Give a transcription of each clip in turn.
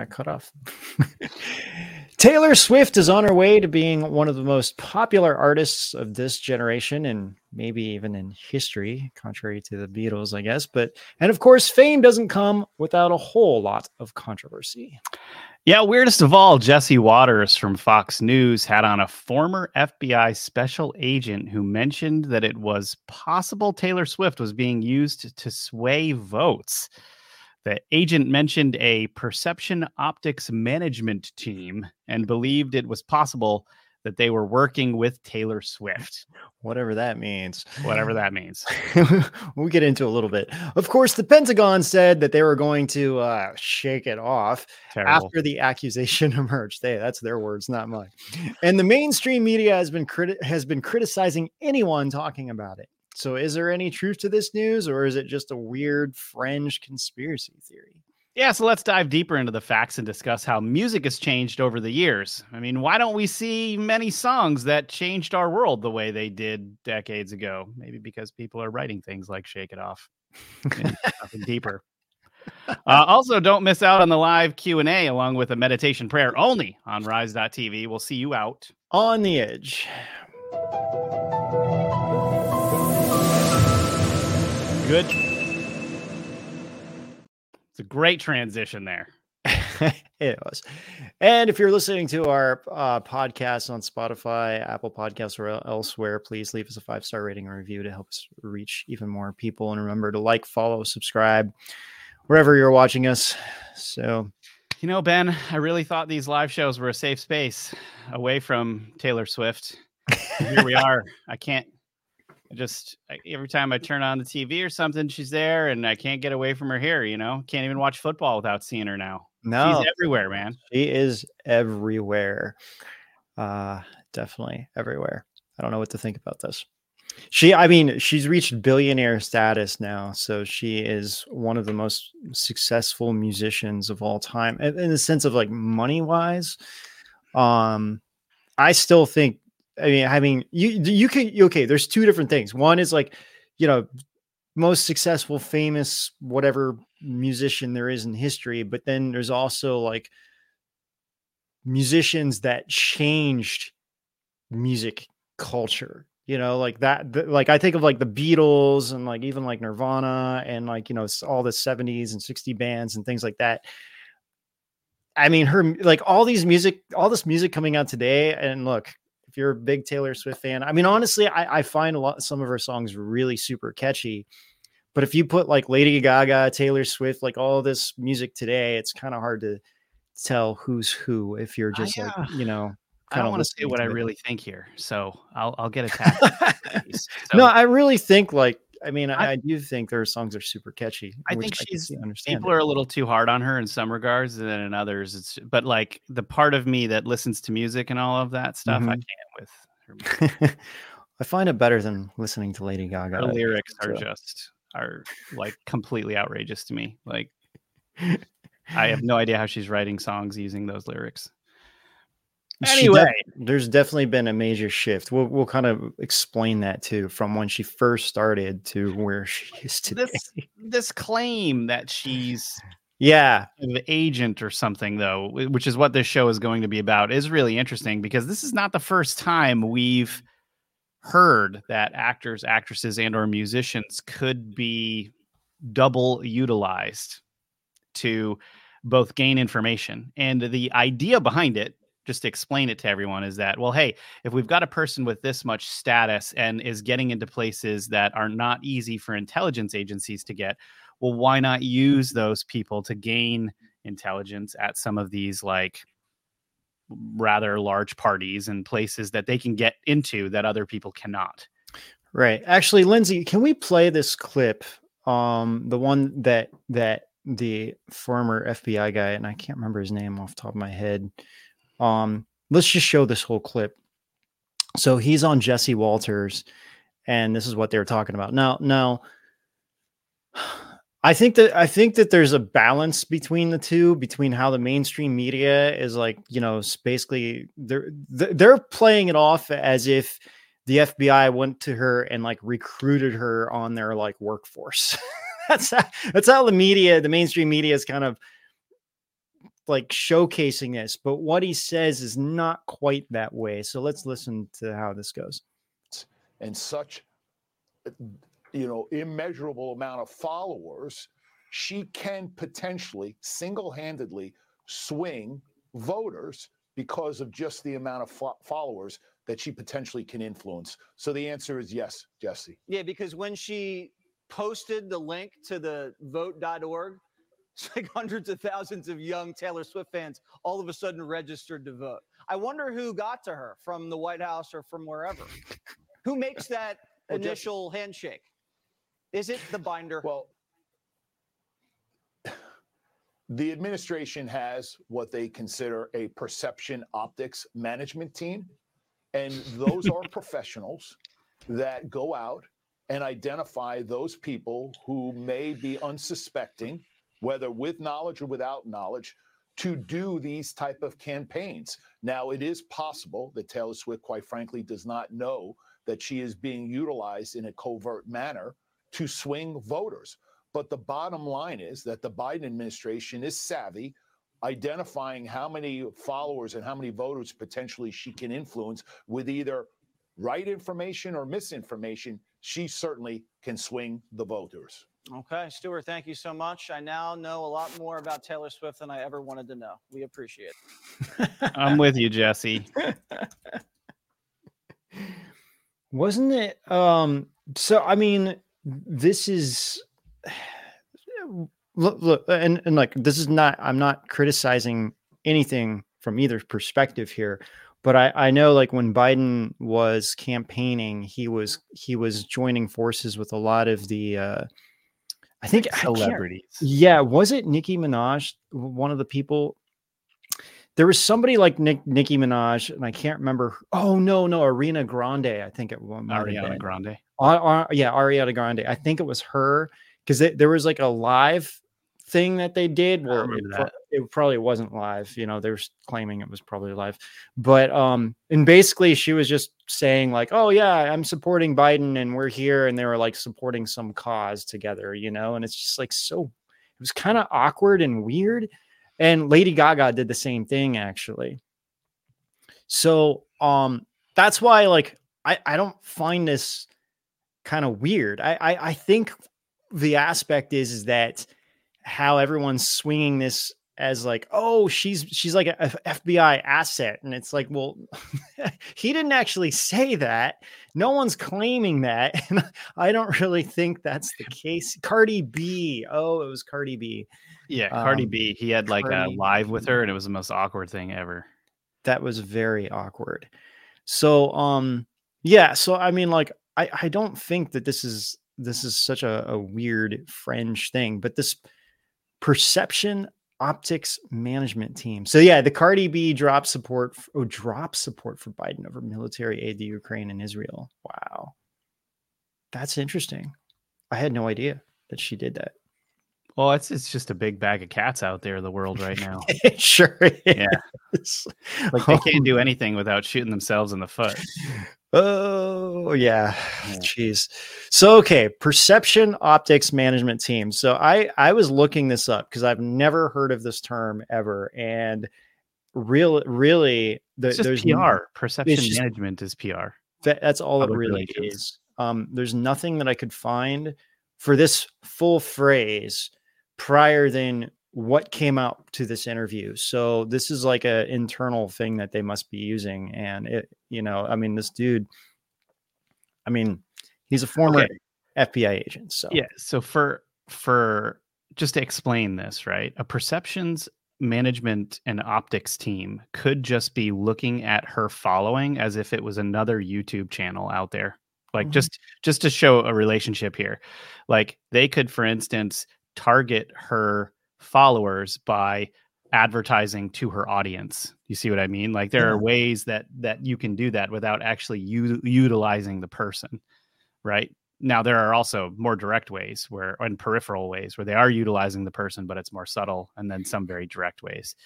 Got cut off. Taylor Swift is on her way to being one of the most popular artists of this generation and maybe even in history, contrary to the Beatles, I guess. But, and of course, fame doesn't come without a whole lot of controversy. Yeah, weirdest of all, Jesse Watters from Fox News had on a former FBI special agent who mentioned that it was possible Taylor Swift was being used to sway votes. The agent mentioned a perception optics management team and believed it was possible that they were working with Taylor Swift. Whatever that means. Whatever that means. we'll get into a little bit. Of course, the Pentagon said that they were going to uh, shake it off Terrible. after the accusation emerged. Hey, that's their words, not mine. And the mainstream media has been criti- has been criticizing anyone talking about it. So, is there any truth to this news, or is it just a weird fringe conspiracy theory? Yeah, so let's dive deeper into the facts and discuss how music has changed over the years. I mean, why don't we see many songs that changed our world the way they did decades ago? Maybe because people are writing things like "Shake It Off." nothing deeper. Uh, also, don't miss out on the live Q and A along with a meditation prayer only on Rise.tv. We'll see you out on the edge. Good. It's a great transition there. it was. And if you're listening to our uh, podcast on Spotify, Apple Podcasts, or elsewhere, please leave us a five star rating and review to help us reach even more people. And remember to like, follow, subscribe wherever you're watching us. So, you know, Ben, I really thought these live shows were a safe space away from Taylor Swift. here we are. I can't just I, every time I turn on the TV or something, she's there, and I can't get away from her here. You know, can't even watch football without seeing her now. No, she's everywhere, man. She is everywhere. Uh, definitely everywhere. I don't know what to think about this. She, I mean, she's reached billionaire status now, so she is one of the most successful musicians of all time, in, in the sense of like money wise. Um, I still think I mean, I mean, you you can okay. There's two different things. One is like, you know, most successful, famous, whatever musician there is in history, but then there's also like musicians that changed music culture. You know, like that. The, like I think of like the Beatles and like even like Nirvana and like you know all the 70s and 60 bands and things like that. I mean, her like all these music, all this music coming out today, and look, if you're a big Taylor Swift fan, I mean, honestly, I, I find a lot some of her songs really super catchy. But if you put like Lady Gaga, Taylor Swift, like all this music today, it's kind of hard to tell who's who if you're just like, uh, you know, I don't want to say what I really think here, so I'll I'll get attacked. so, no, I really think like I mean, I, I, do think their songs are super catchy. I think she's I people it. are a little too hard on her in some regards, and then in others, it's but like the part of me that listens to music and all of that stuff, mm-hmm. I can't with. Her. I find it better than listening to Lady Gaga. Her lyrics are just are like completely outrageous to me. Like, I have no idea how she's writing songs using those lyrics. Anyway, de- there's definitely been a major shift. We'll we'll kind of explain that too, from when she first started to where she is today. This, this claim that she's yeah an agent or something though, which is what this show is going to be about, is really interesting because this is not the first time we've heard that actors, actresses, and or musicians could be double utilized to both gain information and the idea behind it just to explain it to everyone is that well hey if we've got a person with this much status and is getting into places that are not easy for intelligence agencies to get well why not use those people to gain intelligence at some of these like rather large parties and places that they can get into that other people cannot? Right. Actually lindsay can we play this clip um the one that that the former fbi guy and i can't remember his name off top of my head um, let's just show this whole clip. So he's on Jesse Watters, and this is what they were talking about. Now, now, I think that I think that there's a balance between the two, between how the mainstream media is like, you know, basically they're they're playing it off as if the FBI went to her and like recruited her on their like workforce. that's how, that's how the media, the mainstream media, is kind of like showcasing this, but what he says is not quite that way. So let's listen to how this goes. And such, you know, immeasurable amount of followers, she can potentially single handedly swing voters because of just the amount of fo- followers that she potentially can influence. So the answer is yes, Jesse. Yeah, because when she posted the link to the vote.org, it's like hundreds of thousands of young Taylor Swift fans all of a sudden registered to vote. I wonder who got to her from the White House or from wherever. who makes that well, initial handshake? Is it the binder? Well, the administration has what they consider a perception optics management team. And those are professionals that go out and identify those people who may be unsuspecting, whether with knowledge or without knowledge, to do these type of campaigns. Now, it is possible that Taylor Swift, quite frankly, does not know that she is being utilized in a covert manner to swing voters. But the bottom line is that the Biden administration is savvy, identifying how many followers and how many voters potentially she can influence with either right information or misinformation. She certainly can swing the voters. Okay, Stuart, thank you so much. I now know a lot more about Taylor Swift than I ever wanted to know. We appreciate it. I'm with you, Jesse. Wasn't it um so I mean this is look, look and, and like this is not i'm not criticizing anything from either perspective here but I, I know like when biden was campaigning he was he was joining forces with a lot of the uh i think celebrities I yeah was it nicki minaj one of the people there was somebody like Nick, Nicki Minaj, and I can't remember. Oh no, no, Ariana Grande. I think it was Ariana Grande. Uh, uh, yeah, Ariana Grande. I think it was her because there was like a live thing that they did where it, pro- it, probably wasn't live you know they were claiming it was probably live. But um and basically she was just saying like oh yeah i'm supporting biden and we're here and they were like supporting some cause together you know and it's just like so it was kind of awkward and weird and lady gaga did the same thing actually. So um that's why like i i don't find this kind of weird. I, I i think the aspect is is that how everyone's swinging this as like oh she's she's like a, FBI asset. And it's like well he didn't actually say that. No one's claiming that. And I don't really think that's the case. Cardi B. Oh it was Cardi B. Yeah Cardi um, B. He had like Cardi a live with her and it was the most awkward thing ever. That was very awkward. So um yeah so I mean like I I don't think that this is this is such a, a weird fringe thing, but this perception optics management team. So yeah, the Cardi B drop support oh drop support for Biden over military aid to Ukraine and Israel. Wow. That's interesting. I had no idea that she did that. Well, it's it's just a big bag of cats out there in the world right now. sure. is. Yeah. Like they can't do anything without shooting themselves in the foot. Oh yeah, jeez. So okay, perception optics management team. So I I was looking this up because I've never heard of this term ever, and real really the, there's PR. Perception just, management is PR. That, that's all Public it really relations. is. Um, there's nothing that I could find for this full phrase prior than what came out to this interview. So this is like an internal thing that they must be using. And it, you know, I mean, this dude, I mean, he's a former okay. FBI agent. So yeah. So for for just to explain this, right? A perceptions management and optics team could just be looking at her following as if it was another YouTube channel out there. Like mm-hmm. just just to show a relationship here. Like they could, for instance, target her followers by advertising to her audience. You see what I mean? Like there yeah. are ways that that you can do that without actually u- utilizing the person, right? Now there are also more direct ways where and peripheral ways where they are utilizing the person but it's more subtle and then some very direct ways.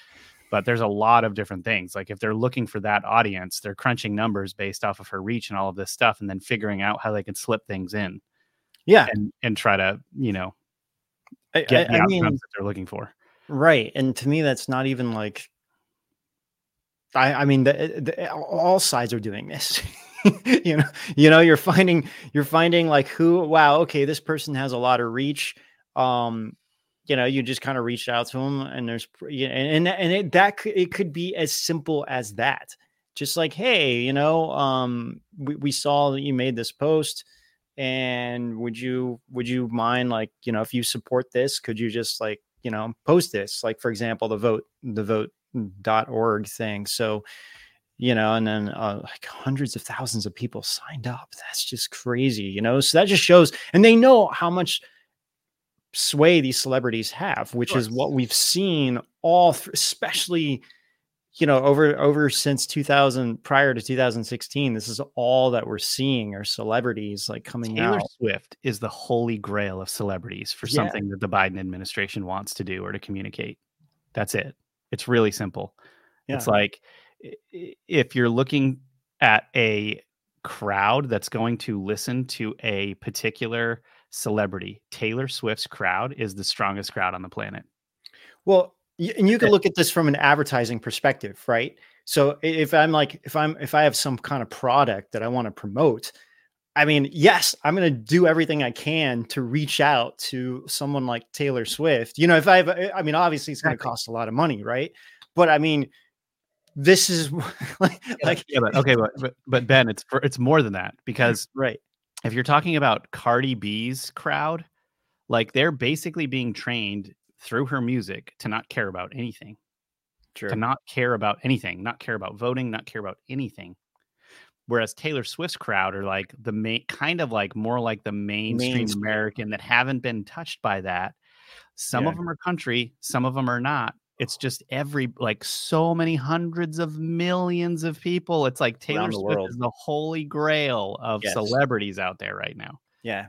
But there's a lot of different things. Like if they're looking for that audience, they're crunching numbers based off of her reach and all of this stuff and then figuring out how they can slip things in. Yeah. And and try to, you know, get I, the I outcomes mean, that they're looking for. Right. And to me, that's not even like, I, I mean, the, the, all sides are doing this. you know, you know, you're finding, you're finding like who, wow, okay, this person has a lot of reach. Um, you know, you just kind of reached out to them and there's, you and, and, and it, that could, it could be as simple as that. Just like, hey, you know, um, we, we saw that you made this post and would you would you mind like you know if you support this could you just like you know post this? Like for example the vote the vote.org thing. So you know and then uh, like hundreds of thousands of people signed up. That's just crazy you know? So that just shows and they know how much sway these celebrities have which is what we've seen all through, especially you know over over since 2000 prior to 2016 this is all that we're seeing are celebrities like coming Taylor out Swift is the holy grail of celebrities for Yeah. something that the Biden administration wants to do or to communicate. That's it. It's really simple. It's like if you're looking at a crowd that's going to listen to a particular celebrity, Taylor Swift's crowd is the strongest crowd on the planet. Well, and you can look at this from an advertising perspective, right? So if I'm like, if I'm, if I have some kind of product that I want to promote, I mean, yes, I'm going to do everything I can to reach out to someone like Taylor Swift. You know, if I have, I mean, obviously it's going to cost a lot of money, right? But I mean, this is like, like, yeah, but okay, but, but but Ben, it's for, it's more than that mm-hmm, because right. if you're talking about Cardi B's crowd, like they're basically being trained through her music to not care about anything, Sure. to not care about anything, not care about voting, not care about anything. Whereas Taylor Swift's crowd are like the main, kind of like more like the mainstream, Mainstream. American that haven't been touched by that. Some of them are country, some of them are not. It's just every like so many hundreds of millions of people. It's like Taylor Swift world. is the holy grail of Yes. celebrities out there right now. Yeah.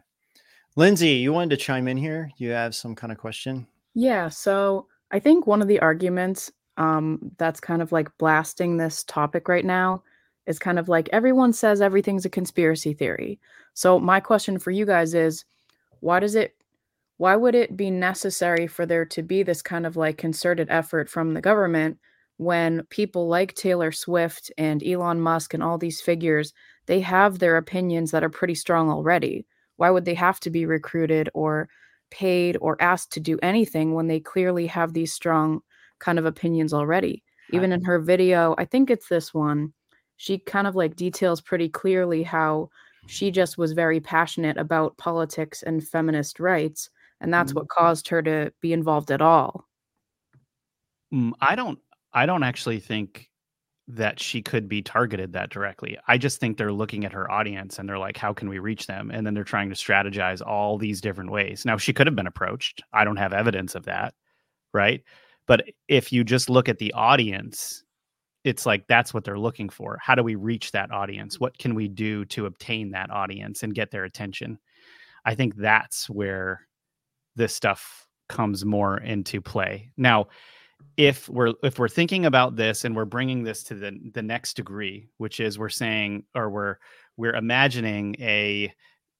Lindsay, you wanted to chime in here? You have some kind of question? Yeah, so I think one of the arguments um, that's kind of like blasting this topic right now is kind of like everyone says everything's a conspiracy theory. So my question for you guys is why does it why would it be necessary for there to be this kind of like concerted effort from the government when people like Taylor Swift and Elon Musk and all these figures they have their opinions that are pretty strong already? Why would they have to be recruited or paid or asked to do anything when they clearly have these strong kind of opinions already. Even in her video, I think it's this one, she kind of like details pretty clearly how she just was very passionate about politics and feminist rights. And that's what caused her to be involved at all. Mm, I don't I don't actually think that she could be targeted that directly. I just think they're looking at her audience and they're like, how can we reach them? And then they're trying to strategize all these different ways. Now, she could have been approached. I don't have evidence of that. Right. But if you just look at the audience, it's like that's what they're looking for. How do we reach that audience? What can we do to obtain that audience and get their attention? I think that's where this stuff comes more into play. Now, if we're if we're thinking about this and we're bringing this to the the next degree, which is we're saying or we're we're imagining a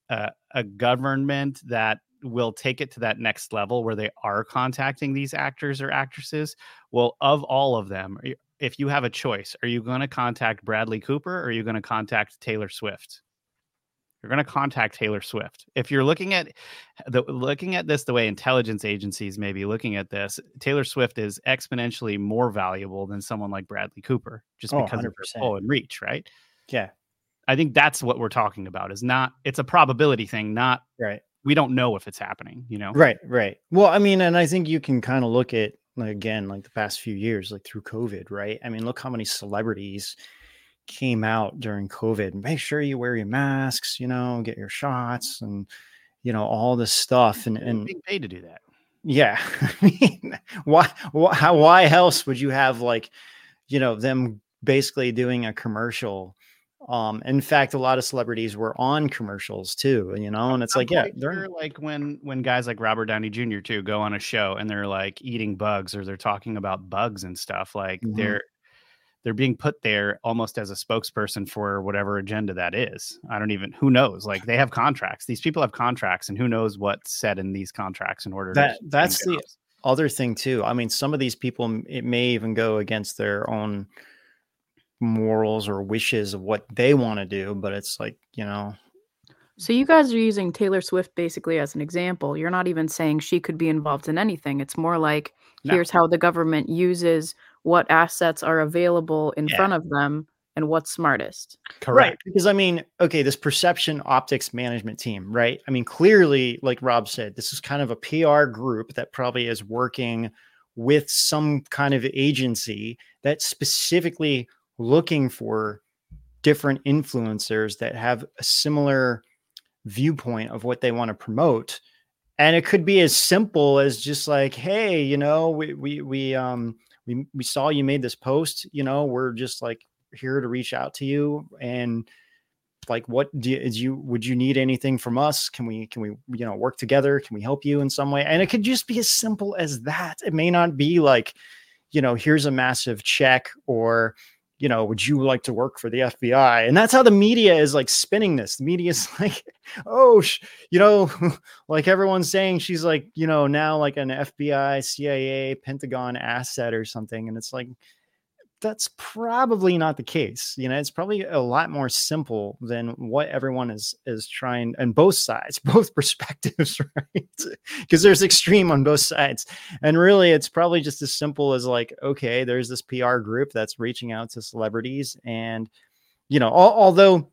a, a government that will take it to that next level where they are contacting these actors or actresses. Well, of all of them, if you have a choice, are you going to contact Bradley Cooper or are you going to contact Taylor Swift? You're going to contact Taylor Swift. If you're looking at the looking at this the way intelligence agencies may be looking at this, Taylor Swift is exponentially more valuable than someone like Bradley Cooper just Oh, because of 100%. their pull and reach, right? Yeah. I think that's what we're talking about. Is not it's a probability thing, not Right. we don't know if it's happening, you know. Right, right. Well, I mean, and I think you can kind of look at like again, like the past few years, like through COVID, right? I mean, look how many celebrities came out during COVID. Make sure you wear your masks, you know, get your shots and you know, all this stuff. And and being paid to do that. yeah, I mean, why why how, why else would you have like, you know, them basically doing a commercial? Um, in fact, a lot of celebrities were on commercials too, you know, and it's I'm like, yeah, they're like when when guys like Robert Downey Jr. too go on a show and they're like eating bugs or they're talking about bugs and stuff. Like Mhm. they're they're being put there almost as a spokesperson for whatever agenda that is. I don't even who knows. Like they have contracts. These people have contracts, and who knows what's said in these contracts in order That- to that's the- jobs. other thing too. I mean, some of these people, it may even go against their own morals or wishes of what they want to do, but it's like, you know. So you guys are using Taylor Swift basically as an example. You're not even saying she could be involved in anything. It's more like No. here's how the government uses what assets are available in Yeah. front of them and what's smartest. Right. Because I mean, okay, this perception optics management team, right? I mean, clearly, like Rob said, this is kind of a PR group that probably is working with some kind of agency that's specifically looking for different influencers that have a similar viewpoint of what they want to promote. And it could be as simple as just like, hey, you know, we we we um we we saw you made this post, you know, we're just like here to reach out to you and like what do you, is you would you need anything from us? Can we can we you know work together? Can we help you in some way? And it could just be as simple as that. It may not be like you know here's a massive check or you know would you like to work for the fbi and that's how the media is like spinning this. The media is like oh you know like everyone's saying she's like you know now like an fbi cia pentagon asset or something. And it's like that's probably not the case. You know, it's probably a lot more simple than what everyone is is trying and both sides, both perspectives, right? Because there's extreme on both sides. And really it's probably just as simple as like, okay, there's this PR group that's reaching out to celebrities and you know, al- although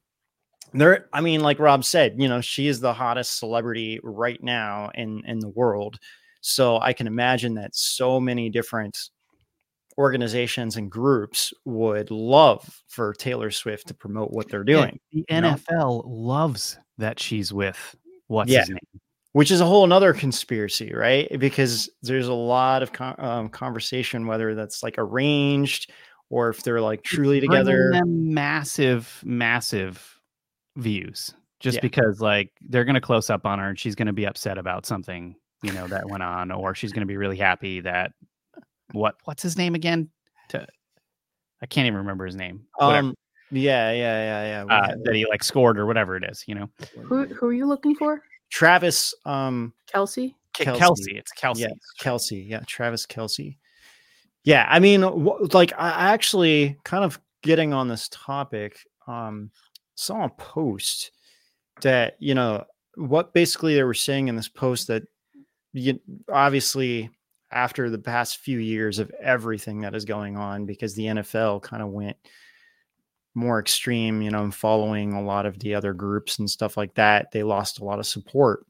there I mean, like Rob said, you know, she is the hottest celebrity right now in in the world. So I can imagine that so many different organizations and groups would love for Taylor Swift to promote what they're doing, the you know? NFL loves that she's with what's Yeah. his name? which is a whole nother conspiracy, right? Because there's a lot of con- um, conversation whether that's like arranged or if they're like truly Bringing together. massive, massive views just Yeah. because like they're gonna close up on her and she's gonna be upset about something, you know, that went on, or she's gonna be really happy that what what's his name again? To I can't even remember his name. Whatever. Um, yeah, yeah, yeah, yeah. uh, that he like scored or whatever it is, you know. Who who are you looking for? Travis, um, Kelce? Kelce. Kelce. It's Kelce. Yeah, Kelce. Yeah, Travis Kelce. Yeah, I mean, wh- like I I actually kind of getting on this topic. Um, saw a post that you know what basically they were saying in this post that you obviously after the past few years of everything that is going on because the NFL kind of went more extreme, you know, and following a lot of the other groups and stuff like that, they lost a lot of support.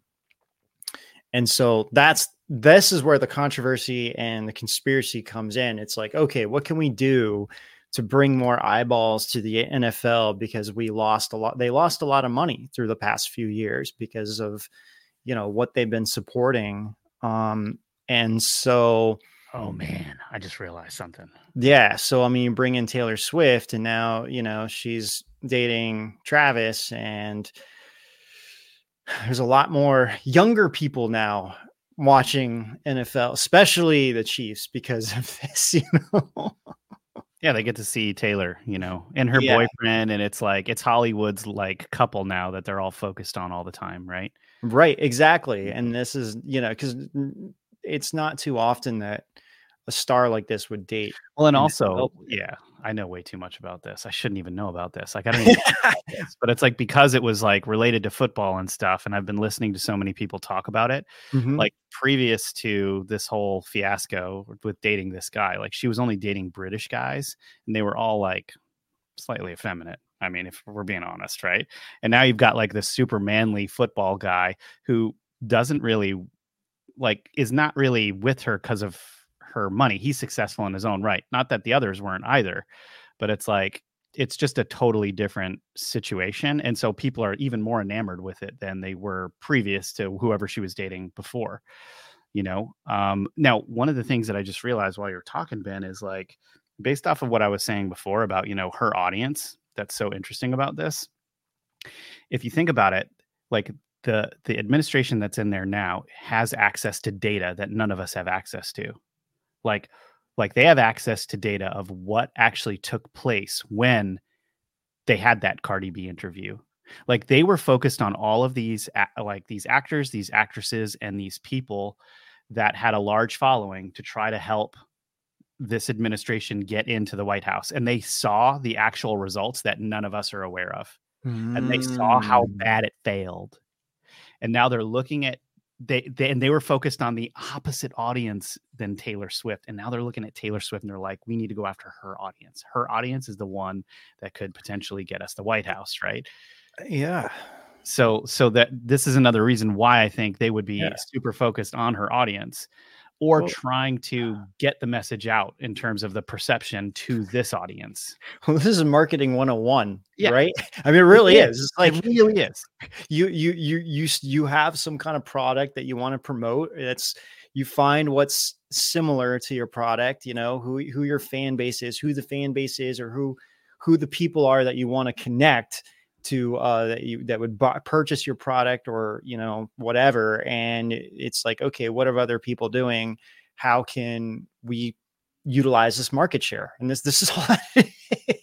And so that's this is where the controversy and the conspiracy comes in. It's like, okay, what can we do to bring more eyeballs to the NFL because we lost a lot they lost a lot of money through the past few years because of you know what they've been supporting um and so Oh man, I just realized something. yeah, so I mean, you bring in Taylor Swift, and now you know she's dating Travis, and there's a lot more younger people now watching NFL, especially the Chiefs, because of this. You know, Yeah, they get to see Taylor, you know, and her Yeah. boyfriend, and it's like it's Hollywood's like couple now that they're all focused on all the time, right? right? Exactly, mm-hmm. and this is you know because it's not too often that a star like this would date. Well, and also, yeah, I know way too much about this. I shouldn't even know about this. Like, I don't this, but it's like because it was like related to football and stuff, and I've been listening to so many people talk about it. Mhm. Like previous to this whole fiasco with dating this guy, like she was only dating British guys, and they were all like slightly effeminate. I mean, if we're being honest, right? And now you've got like this super manly football guy who doesn't really like is not really with her because of her money. He's successful in his own right. Not that the others weren't either, but it's like it's just a totally different situation. And so people are even more enamored with it than they were previous to whoever she was dating before. You know, um, now one of the things that I just realized while you're talking, Ben, is like based off of what I was saying before about, you know, her audience that's so interesting about this. If you think about it, like the the administration that's in there now has access to data that none of us have access to like like they have access to data of what actually took place when they had that Cardi B interview like they were focused on all of these like these actors these actresses and these people that had a large following to try to help this administration get into the White House. And they saw the actual results that none of us are aware of. And they saw how Mm. bad it failed. And now they're looking at they, they and they were focused on the opposite audience than Taylor Swift. And now they're looking at Taylor Swift and they're like, we need to go after her audience. Her audience is the one that could potentially get us the White House, right? Uh, yeah. so so that this is another reason why I think they would be Yeah. super focused on her audience or Well- trying to get the message out in terms of the perception to this audience. Well, this is marketing 101, Yeah. right? I mean, it really It is. It's like it really is. you you you you you have some kind of product that you want to promote. It's you find what's similar to your product, you know, who who your fan base is, who the fan base is, or who who the people are that you want to connect to uh that you that would buy, purchase your product or you know whatever and it's like okay what are other people doing? How can we utilize this market share? And this this is all it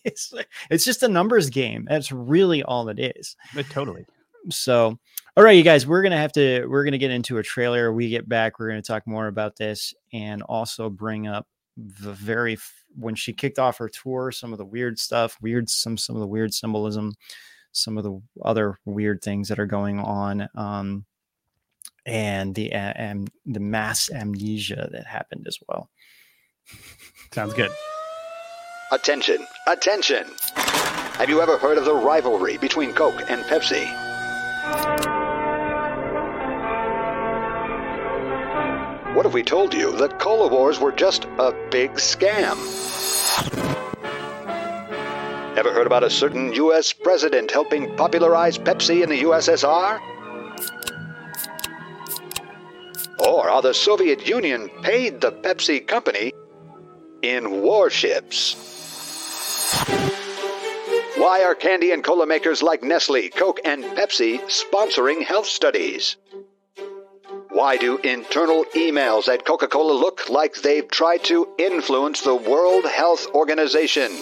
is. it's just a numbers game. That's really all it is. But totally. so all right you guys we're gonna have to we're gonna get into a trailer. We get back we're gonna talk more about this and also bring up the very when she kicked off her tour some of the weird stuff weird some some of the weird symbolism some of the other weird things that are going on um and the uh, and the mass amnesia that happened as well Sounds good. Attention, attention! Have you ever heard of the rivalry between Coke and Pepsi? What if we told you that Cola Wars were just a big scam? Ever heard about a certain U.S. president helping popularize Pepsi in the USSR? Or how the Soviet Union paid the Pepsi company in warships? Why are candy and cola makers like Nestle, Coke, and Pepsi sponsoring health studies? Why do internal emails at Coca Cola look like they've tried to influence the World Health Organization?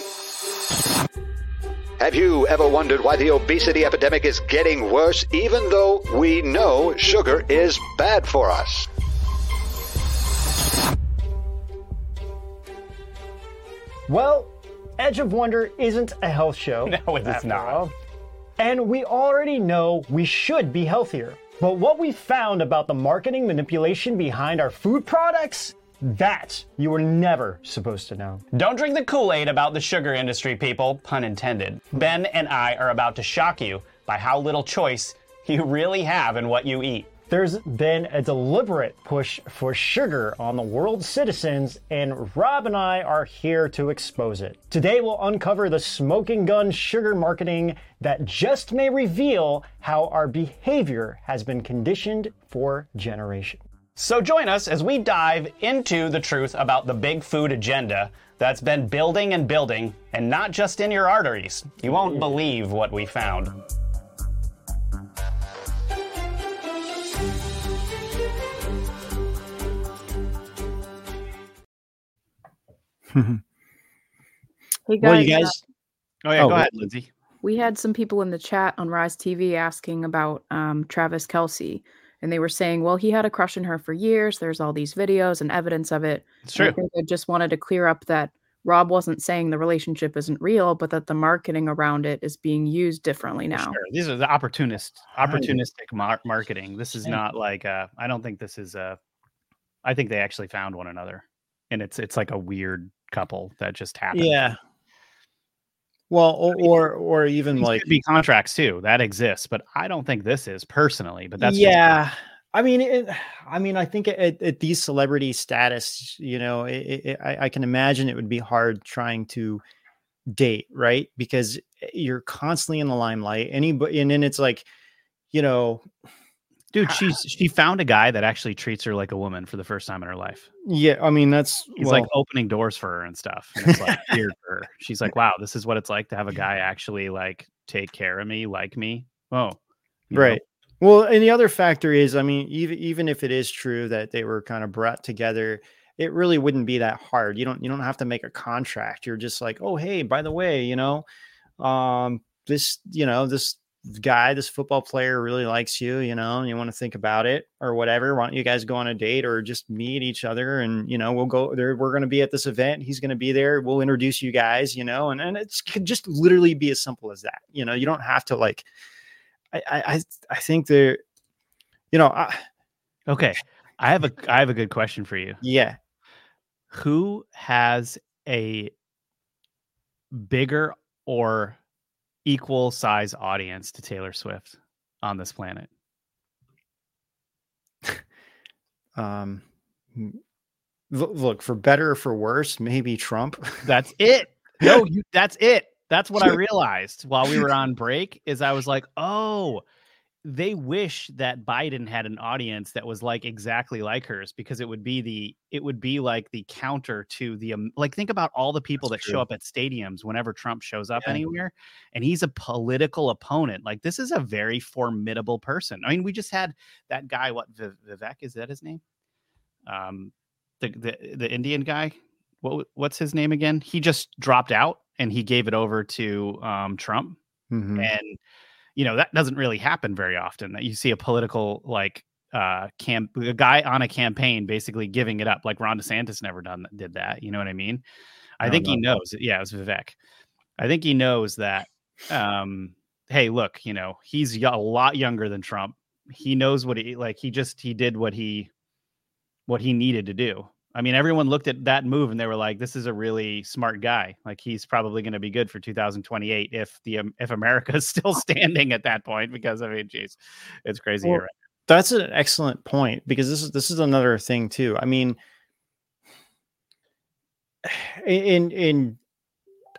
Have you ever wondered why the obesity epidemic is getting worse even though we know sugar is bad for us? Well, Edge of Wonder isn't a health show. No, it is not. all. And we already know we should be healthier. But what we found about the marketing manipulation behind our food products, that you were never supposed to know. Don't drink the Kool Aid about the sugar industry, people, pun intended. Ben and I are about to shock you by how little choice you really have in what you eat. There's been a deliberate push for sugar on the world's citizens, and Rob and I are here to expose it. Today, we'll uncover the smoking gun sugar marketing that just may reveal how our behavior has been conditioned for generations. So join us as we dive into the truth about the big food agenda that's been building and building, and not just in your arteries. You won't believe what we found. Hey guys, Well, you uh, Oh yeah, Oh, go wait. ahead, Lindsay. we had some people in the chat on Rise TV asking about um, Travis Kelce, and they were saying, well, he had a crush on her for years. There's all these videos and evidence of it. It's And I think I just wanted to clear up that Rob wasn't saying the relationship isn't real, but that the marketing around it is being used differently now. Sure. These are the opportunist, opportunistic mar- marketing. This is not like uh, I don't think this is a. I think they actually found one another, and it's it's like a weird couple that just happened. yeah. Well, or or, or even These like be contracts too that exists, but I don't think this is personally. But that's just yeah. I mean, it, I mean, I think at, at these celebrity status, you know, it, it, I, I can imagine it would be hard trying to date, right? Because eh, you're constantly in the limelight. Anybody, and then it's like, you know, dude. She's she found a guy that actually treats her like a woman for the first time in her life. yeah. I mean, that's He's well, like opening doors for her and stuff. And it's like weird for her. She's like, wow, this is what it's like to have a guy actually like take care of me, like me. Oh, you know? right. Well, and the other factor is, I mean, even even if it is true that they were kind of brought together, it really wouldn't be that hard. You don't you don't have to make a contract. You're just like, oh, hey, by the way, you know, um, this, you know, this guy, this football player really likes you, you know, and you want to think about it or whatever. Why don't you guys go on a date or just meet each other? And, you know, we'll go there. We're going to be at this event. He's going to be there. We'll introduce you guys, you know, and, and it could just literally be as simple as that. You know, you don't have to like, I, I, I think there, you know, I, Okay. I have a I have a good question for you. yeah. Who has a bigger or equal size audience to Taylor Swift on this planet? Um, look for better or for worse, maybe Trump. That's it. No, you, that's it. That's what I realized while we were on break is I was like, "Oh, they wish that Biden had an audience that was like exactly like hers because it would be the it would be like the counter to the um, like think about all the people That's that show up at stadiums whenever Trump shows up Yeah. anywhere and he's a political opponent. Like this is a very formidable person. I mean, we just had that guy what Vi- Vivek is that his name? Um the the the Indian guy. What what's his name again? He just dropped out and he gave it over to um Trump Mhm. and you know that doesn't really happen very often that you see a political like uh camp a guy on a campaign basically giving it up like ron desantis never done that did that you know what i mean? I think he no. knows yeah it was vivek. I think he knows that um hey look you know he's a lot younger than trump. He knows what he like he just he did what he what he needed to do i mean everyone looked at that move and they were like this is a really smart guy. Like he's probably going to be good for 2028 if the um, if america is still standing at that point because i mean geez it's crazy Well, right? That's an excellent point because this is this is another thing too. I mean, in in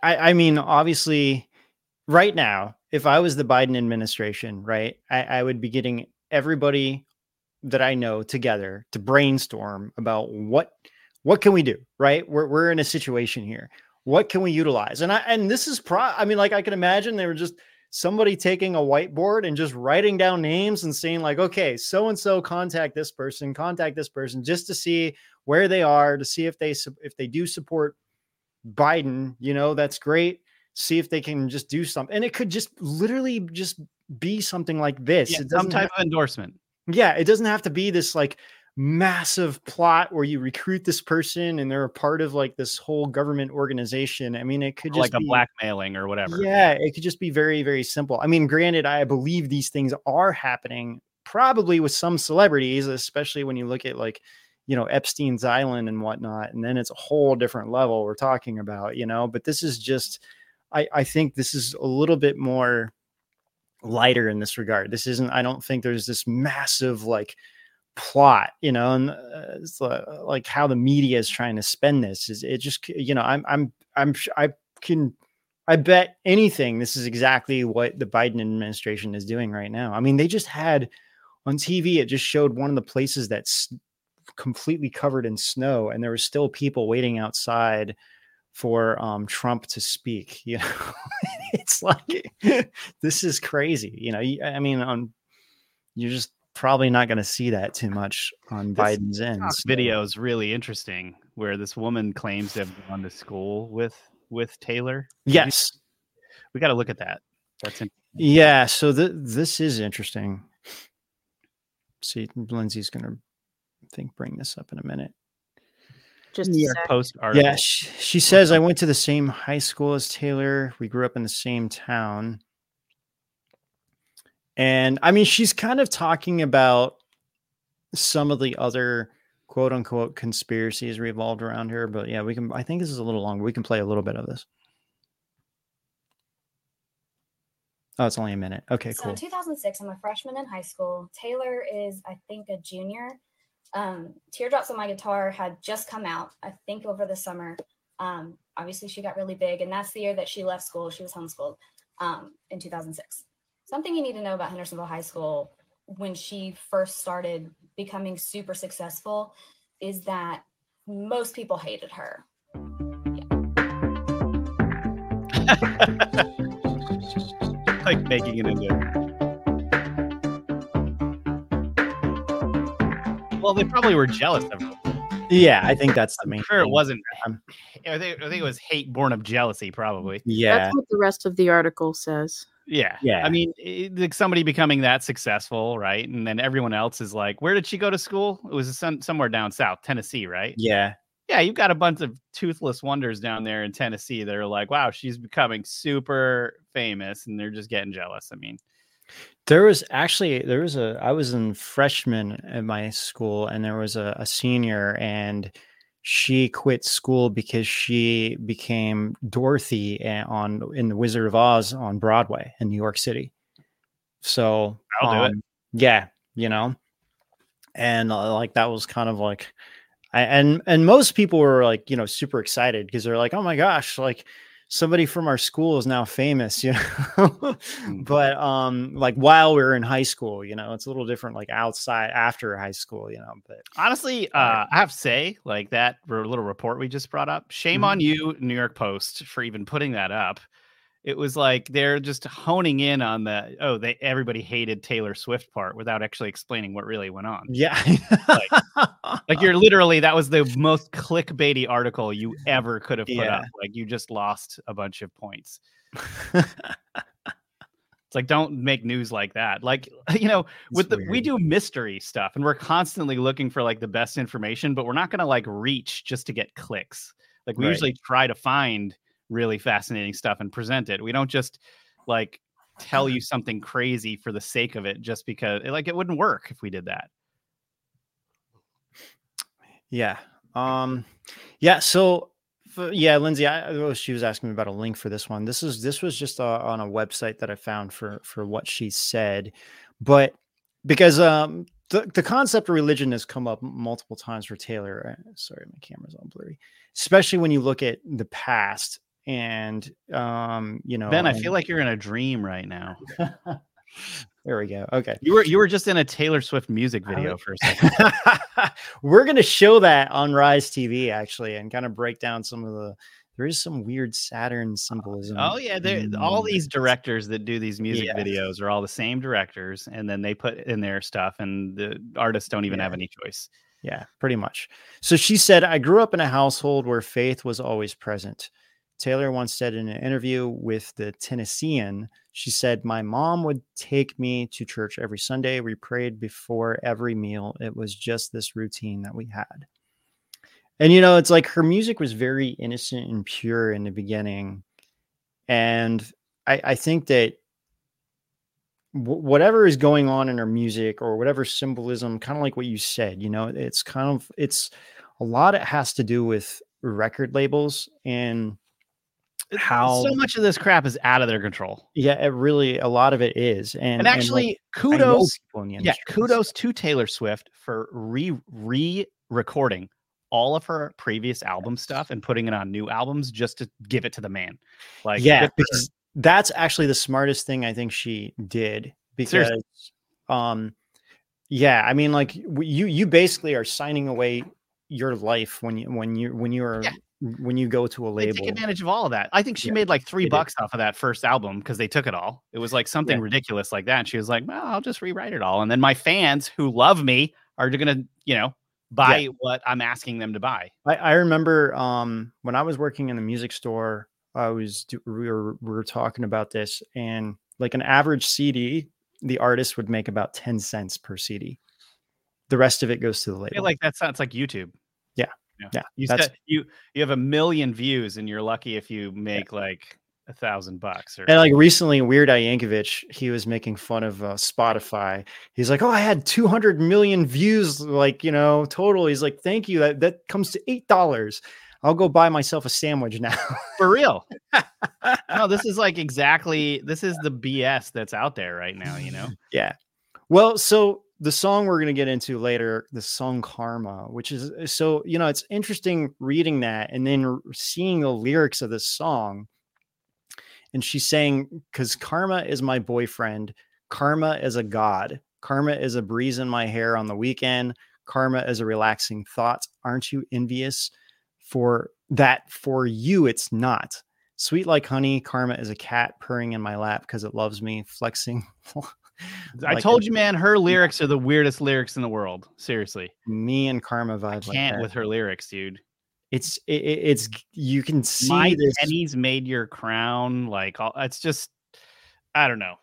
I, I mean, obviously, right now, if I was the Biden administration, right, I, I would be getting everybody that I know together to brainstorm about what what can we do, right? We're we're in a situation here. What can we utilize? And I and this is pro I mean, like I can imagine they were just somebody taking a whiteboard and just writing down names and saying like okay so and so contact this person contact this person just to see where they are to see if they if they do support biden you know that's great see if they can just do something and it could just literally just be something like this yeah, some type of endorsement yeah, it doesn't have to be this like massive plot where you recruit this person and they're a part of like this whole government organization. I mean, it could just like a blackmailing or whatever Yeah, it could just be very, very simple. I mean, granted, I believe these things are happening probably with some celebrities, especially when you look at like, you know, Epstein's Island and whatnot. And then it's a whole different level we're talking about, you know, but this is just, I, I think this is a little bit more lighter in this regard. This isn't, I don't think there's this massive like plot, you know, and uh, it's li- like how the media is trying to spend this is it just, you know, I'm, I'm, I'm, I can, I bet anything this is exactly what the Biden administration is doing right now. I mean, they just had on TV, it just showed one of the places that's completely covered in snow, and there were still people waiting outside for um, Trump to speak. You know, it's like this is crazy. You know, I mean, on you're just probably not going to see that too much on This Biden's end. Video is really interesting where this woman claims to have gone to school with with taylor Yes. we got to look at that that's Yeah, so th- this is interesting. See, Lindsay's gonna, I think, bring this up in a minute. Just New a York sec. Post article. Yeah, she, she says I went to the same high school as Taylor. We grew up in the same town, and I mean, she's kind of talking about some of the other quote unquote conspiracies revolved around her. But yeah, we can. I think this is a little longer. We can play a little bit of this. Oh, it's only a minute. Okay, So cool. in 2006, I'm a freshman in high school. Taylor is, I think, a junior. Um, Teardrops on My Guitar had just come out, I think, over the summer. Um, obviously, she got really big, and that's the year that she left school. She was homeschooled um, in 2006. Something you need to know about Hendersonville High School when she first started becoming super successful is that most people hated her. like making it into well they probably were jealous of her Yeah, I think that's the main. I'm sure it wasn't Um, I think, I think it was hate born of jealousy probably Yeah, That's what the rest of the article says. Yeah. Yeah. I mean, it, like somebody becoming that successful, right? And then everyone else is like, where did she go to school? It was some, somewhere down south, Tennessee, right? Yeah. Yeah. You've got a bunch of toothless wonders down there in Tennessee that are like, wow, she's becoming super famous. And they're just getting jealous. I mean, There was actually there was a I was in freshman at my school and there was a, a senior and she quit school because she became Dorothy on in the Wizard of Oz on Broadway in New York City. So I'll do it. um, Yeah, you know, and uh, like that was kind of like, I, and and most people were like you know super excited because they're like, oh my gosh, like somebody from our school is now famous, you know. but um, like while we were in high school, you know, it's a little different. Like outside after high school, you know. But honestly, uh, I have to say, like that little report we just brought up, shame Mhm. on you, New York Post, for even putting that up. It was like they're just honing in on the oh, they everybody hated Taylor Swift part without actually explaining what really went on. yeah, Like you're literally that was the most clickbaity article you mm, ever could have put Yeah. up. Like you just lost a bunch of points. It's like don't make news like that. Like you know, with the we do mystery stuff and we're constantly looking for like the best information, but we're not going to like reach just to get clicks. Like we Right. usually try to find really fascinating stuff and present it. We don't just like tell you something crazy for the sake of it just because like it wouldn't work if we did that. Yeah. Um yeah, so yeah, Lindsay, I, she was asking me about a link for this one. This is this was just uh, on a website that I found for for what she said. But because um the, the concept of religion has come up multiple times for Taylor. uh, Sorry, my camera's on blurry. Especially when you look at the past and um, you know, ben, I and- feel like you're in a dream right now. there we go. Okay. You were you were just in a Taylor Swift music video for a second. We're gonna show that on Rise TV actually, and kind of break down some of the. There is some weird Saturn symbolism. Oh yeah, they're all Mm, these directors that do these music Yeah. videos are all the same directors, and then they put in their stuff, and the artists don't even have any choice. Yeah, pretty much. So she said, I grew up in a household where faith was always present. Taylor once said in an interview with the Tennessean, she said, My mom would take me to church every Sunday. We prayed before every meal. It was just this routine that we had. And, you know, it's like her music was very innocent and pure in the beginning. And I, I think that wh- whatever is going on in her music or whatever symbolism kind of like what you said you know it's kind of it's a lot it has to do with record labels and how so much of this crap is out of their control. yeah it really a lot of it is and And, actually, I know kudos, people in the yeah, kudos to Taylor Swift for re re recording all of her previous album stuff and putting it on new albums just to give it to the man. Like, yeah good for her. because that's actually the smartest thing i think she did because Seriously. um yeah i mean like you you basically are signing away your life when you when you when you're Yeah. When you go to a they label take advantage of all of that. I think she Yeah, made like three they did. bucks off of that first album because they took it all. It was like something Yeah. ridiculous like that. And she was like, "Well, I'll just rewrite it all." And then my fans who love me are gonna, you know, buy what I'm asking them to buy. I, I remember um, when I was working in the music store, I was do, we were we were talking about this, and like an average CD, the artist would make about ten cents per CD. The rest of it goes to the I label. feel like that sounds like YouTube. Yeah. Yeah, You said you you have a million views, and you're lucky if you make like a thousand bucks. Or and like recently, Weird Al Yankovic, he was making fun of uh, Spotify. He's like, "Oh, I had 200 million views, like you know, total." He's like, "Thank you. That that comes to eight dollars. I'll go buy myself a sandwich now." for real. no, this is like exactly this is the BS that's out there right now. You know. Yeah. Well, so the song we're going to get into later, the song Karma, which is uh, so, you know, it's interesting reading that and then seeing the lyrics of this song. And she's saying, because Karma is my boyfriend, Karma is a god, Karma is a breeze in my hair on the weekend, Karma is a relaxing thought. Aren't you envious for that? For you, it's not. Sweet like honey, Karma is a cat purring in my lap because it loves me, flexing. I like told a- you, man, her lyrics are the weirdest lyrics in the world. Seriously. me and Karma vibe. I can't that. with her lyrics, dude. It's it, it- it's you can see My this. pennies made your crown. Like all it's just I don't know.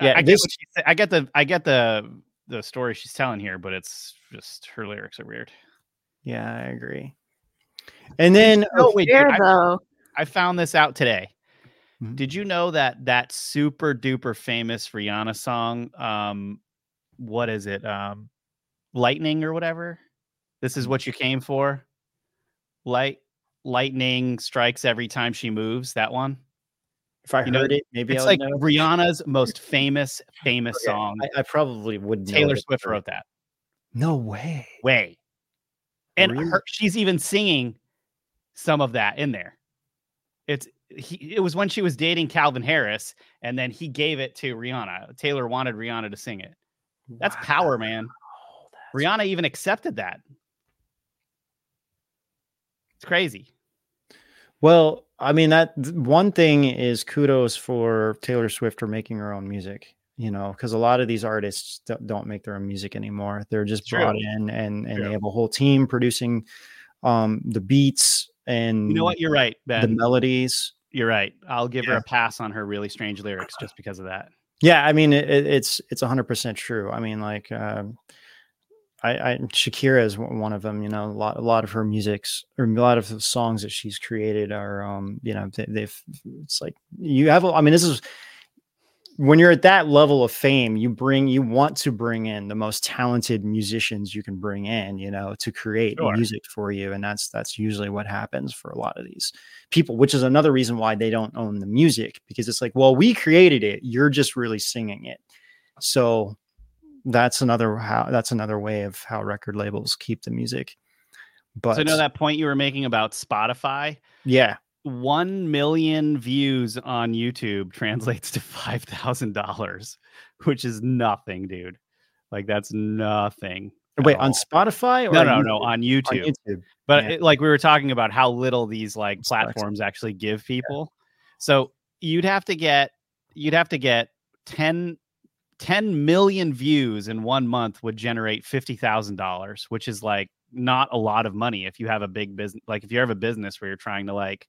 I- Yeah, I, get this- what I get the I get the the story she's telling here, but it's just her lyrics are weird. Yeah, I agree. And then Oh wait, dude, Fair I, though. I found this out today. Mhm. Did you know that that super duper famous Rihanna song, um, what is it, um, Lightning or whatever? This is what you came for. Light lightning strikes every time she moves. That one. if I you know, heard it, maybe It's like know. Rihanna's most famous famous Okay, song. I, I probably would. know Taylor Swift wrote that. No way. Way. And Really? her, she's even singing some of that in there. It's he, it was when she was dating Calvin Harris, and then he gave it to Rihanna. Taylor wanted Rihanna to sing it. That's power, man. Wow, that's- Rihanna even accepted that. It's crazy. Well, I mean that one thing is kudos for Taylor Swift for making her own music. You know, because a lot of these artists don't, don't make their own music anymore. They're just True. brought in, and and True. they have a whole team producing um the beats and You know what? You're right, the melodies. You're right. I'll give her a pass on her really strange lyrics just because of that. Yeah, I mean it, it- it's it's hundred percent true. I mean, like um I, I Shakira is one one of them. You know, a lot a lot of her music's or a lot of the songs that she's created are um you know they, they've it's like you have. I mean, this is when you're at that level of fame, you bring you want to bring in the most talented musicians you can bring in, you know, to create Sure. music for you, and that's that's usually what happens for a lot of these people, which is another reason why they don't own the music because it's like, well, we created it, you're just really singing it, so that's another how that's another way of how record labels keep the music. But so you know that point you were making about Spotify? yeah, one million views on YouTube translates to five thousand dollars, which is nothing, dude. Like that's nothing. wait on. Spotify or No, no, YouTube? no, on On YouTube. YouTube. But yeah. it- like we were talking about how little these like Sucks. platforms actually give people. So you'd have to get you'd have to get 10, 10 million views in one month would generate fifty thousand dollars, which is like not a lot of money if you have a big business like if you have a business where you're trying to like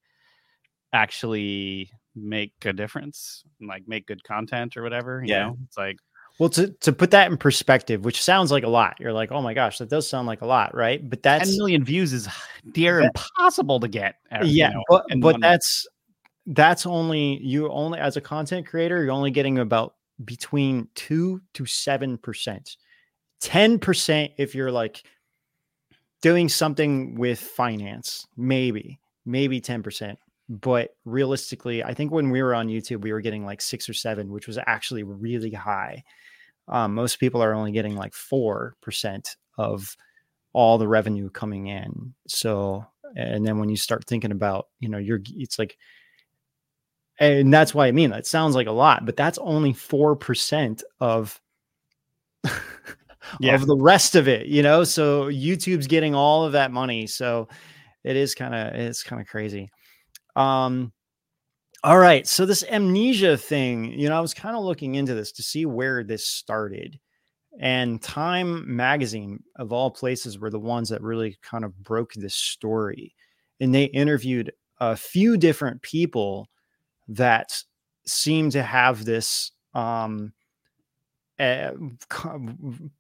actually make a difference and like make good content or whatever. You Yeah. know? It's like Well, to, to put that in perspective, which sounds like a lot, you're like, oh my gosh, that does sound like a lot, right? But that's 10 million views is dear That- impossible to get. uh, you yeah, know, but but month. that's that's only you only as a content creator, you're only getting about between two to seven percent, ten percent if you're like doing something with finance, maybe maybe ten percent. But realistically, I think when we were on YouTube, we were getting like six or seven, which was actually really high. Um, most people are only getting like four percent of all the revenue coming in. So, and then when you start thinking about, you know, you're, it's like, and that's why I mean that sounds like a lot, but that's only four percent of Yeah. of the rest of it, you know. So YouTube's getting all of that money. So it is kind of it's kind of crazy. Um, all right. So this amnesia thing, you know, I was kind of looking into this to see where this started. And Time magazine, of all places, were the ones that really kind of broke this story. And they interviewed a few different people that seem to have this um, uh,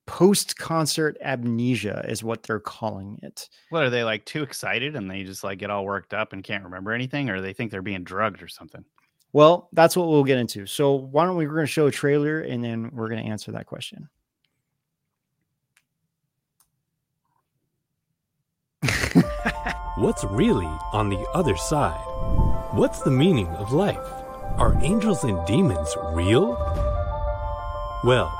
post concert amnesia, is what they're calling it. What are they like too excited and they just like get all worked up and can't remember anything, or they think they're being drugged or something? Well, that's what we'll get into. So why don't we? We're going to show a trailer and then we're going to answer that question. What's really on the other side? What's the meaning of life? Are angels and demons real? Well,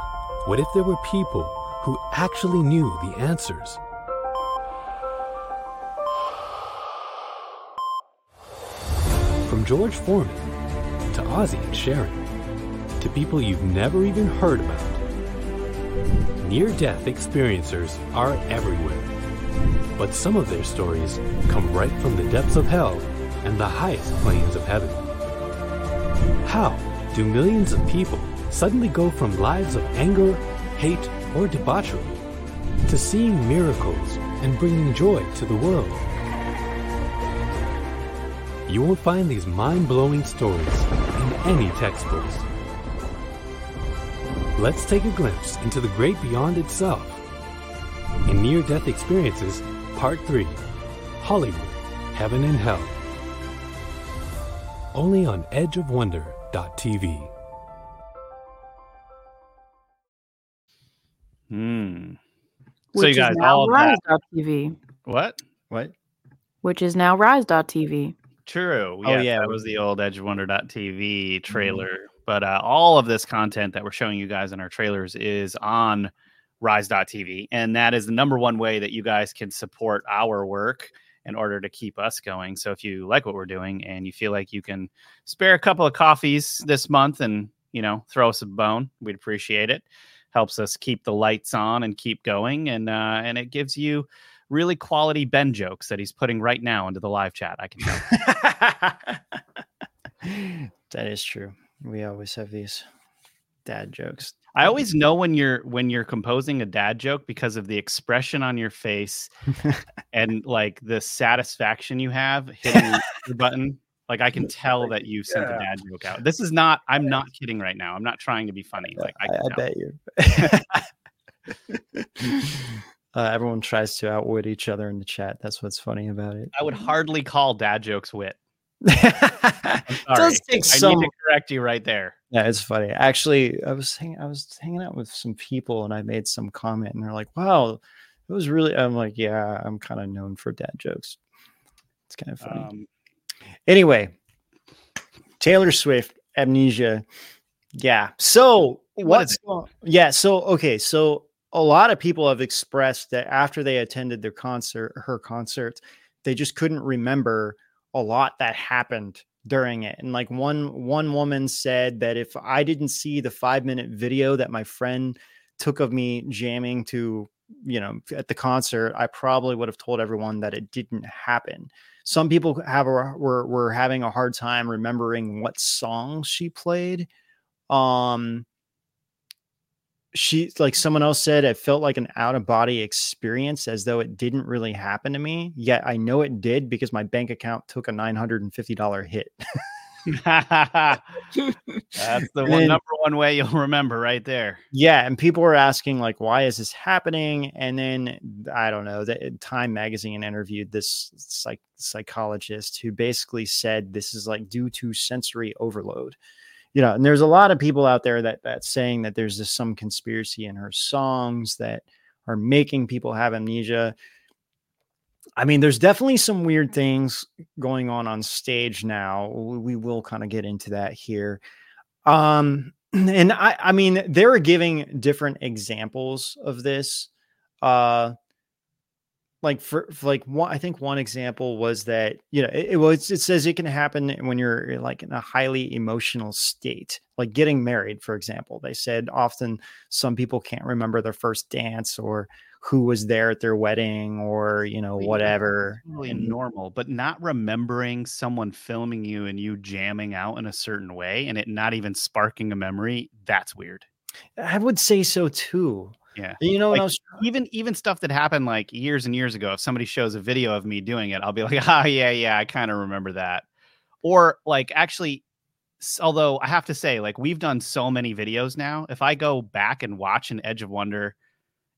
what if there were people who actually knew the answers? From George Foreman to Ozzy and Sharon to people you've never even heard about. Near death experiencers are everywhere. But some of their stories come right from the depths of hell and the highest planes of heaven. How do millions of people suddenly go from lives of anger, hate, or debauchery to seeing miracles and bringing joy to the world? You won't find these mind blowing stories in any textbooks. let's take a glimpse into the great beyond itself. In Near Death Experiences, Part 3 Hollywood, Heaven and Hell. Only on edgeofwonder.tv. So you is guys now all of that. Rise.tv. What? What? Which is now Rise.tv. True. Oh, Yes, yeah, That was the old EdgeWonder.tv trailer. But uh, all of this content that we're showing you guys in our trailers is on Rise.tv. And that is the number one way that you guys can support our work in order to keep us going. So if you like what we're doing and you feel like you can spare a couple of coffees this month and, you know, throw us a bone, we'd appreciate it. Helps us keep the lights on and keep going. And uh, and it gives you really quality Ben jokes that he's putting right now into the live chat. I can tell. that is true. We always have these dad jokes. I always know when you're when you're composing a dad joke because of the expression on your face and like the satisfaction you have hitting the button. Like I can tell that you sent the dad joke out. This is not. I'm not kidding right now. I'm not trying to be funny. Like I, I, I bet you. uh, everyone tries to outwit each other in the chat. That's what's funny about it. I would hardly call dad jokes wit. it does take I some. need to correct you right there. Yeah, it's funny. Actually, I was hanging, I was hanging out with some people, and I made some comment, and they're like, "Wow, it was really." I'm like, "Yeah, I'm kind of known for dad jokes." It's kind of funny. Um, Anyway, Taylor Swift, Amnesia. Yeah. So What what's going- yeah, so okay, so a lot of people have expressed that after they attended their concert, her concert, they just couldn't remember a lot that happened during it. And like one one woman said that if I didn't see the 5-minute video that my friend took of me jamming to, you know, at the concert, I probably would have told everyone that it didn't happen some people have a, were were having a hard time remembering what songs she played um she like someone else said it felt like an out of body experience as though it didn't really happen to me yet i know it did because my bank account took a $950 hit That's the one then- number one way you'll remember right there. yeah and people were asking like why is this happening? And then i don't know the time magazine interviewed this psych- psychologist who basically said this is like due to sensory overload. You know and there's a lot of people out there that that's saying that there's just some conspiracy in her songs that are making people have amnesia i mean there's definitely some weird things going on on stage now we will kind of get into that here. Um and i i mean they were giving different examples of this uh like for, for like one i think one example was that you know it, it was it says it can happen when you're like in a highly emotional state like getting married for example. They said often some people can't remember their first dance or who was there at their wedding or you know whatever Really and- normal, but not remembering someone filming you and you jamming out in a certain way and it not even sparking a memory. That's weird. i would say so too Yeah. you know Like, was even even stuff that happened like years and years ago if somebody shows a video of me doing it i'll be like oh yeah yeah i kind of remember that or like actually although i have to say like we've done so many videos now if i go back and watch an edge of wonder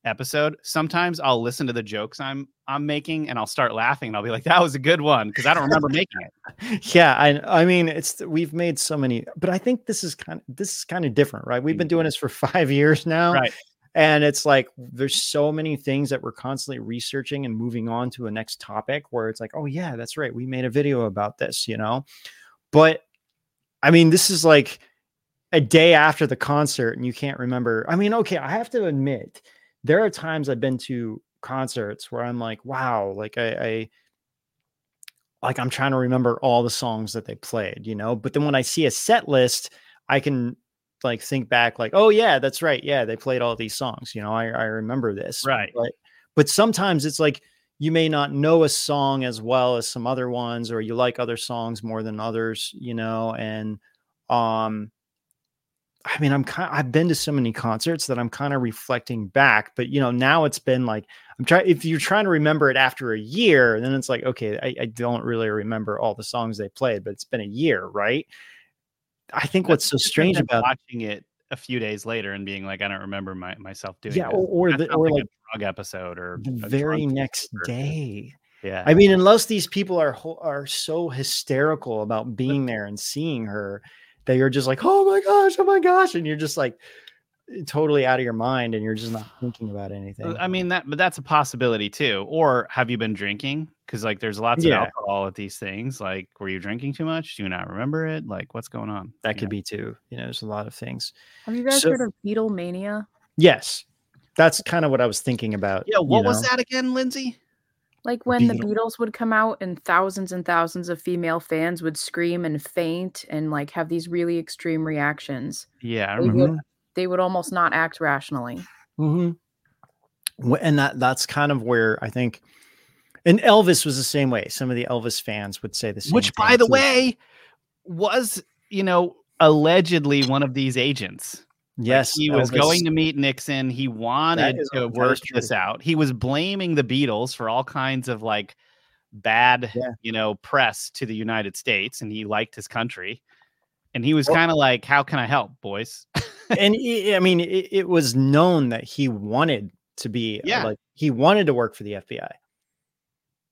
episode sometimes i'll listen to the jokes i'm i'm making and i'll start laughing and i'll be like that was a good one because i don't remember making it. Yeah i i mean it's we've made so many but i think this is kind of this is kind of different right? We've been doing this for five years now right. and it's like there's so many things that we're constantly researching and moving on to a next topic where it's like oh yeah that's right we made a video about this you know? But i mean this is like a day after the concert and you can't remember. I mean okay i have to admit there are times i've been to concerts where i'm like wow like i, I like I'm trying to remember all the songs that they played, you know. But then when I see a set list, I can like think back, like, oh yeah, that's right, yeah, they played all these songs, you know. I I remember this, Right. But but sometimes it's like you may not know a song as well as some other ones, or you like other songs more than others, you know. And um, I mean, I'm kind. I've been to so many concerts that I'm kind of reflecting back, but you know, now it's been like I'm trying. If you're trying to remember it after a year, then it's like, okay, I, I don't really remember all the songs they played, but it's been a year, right? I think what's so strange about watching it a few days later and being like, I don't remember my, myself doing Yeah, this." or- or the- or, like drug episode or the very next or- day. Yeah. I mean, unless these people are are so hysterical about being there and seeing her, that you're just like, oh my gosh, oh my gosh, and you're just like totally out of your mind, and you're just not thinking about anything. I mean that, but that's a possibility too. Or have you been drinking? Because like, there's lots Yeah. of alcohol at these things. Like, were you drinking too much? Do you not remember it? Like, what's going on? that You could know? be too. You know, there's a lot of things. Have you guys So- heard of Beatlemania? Yes, that's kind of what I was thinking about. Yeah. you What was that again, Lindsay? Like when the Beatles would come out and thousands and thousands of female fans would scream and faint and like have these really extreme reactions. Yeah, I They remember. would, they would almost not act rationally. hmm And that that's kind of where I think, and Elvis was the same way. Some of the Elvis fans would say the same. Which, by the too. way, was you know allegedly one of these agents. Like, yes, he was Elvis- going to meet Nixon. He wanted to work this out. He was blaming the Beatles for all kinds of like bad, Yeah. you know, press to the United States, and he liked his country. And he was Well- kind of like, "How can I help, boys?" and i I mean, it, it was known that he wanted to be, uh, Yeah. like he wanted to work for the FBI.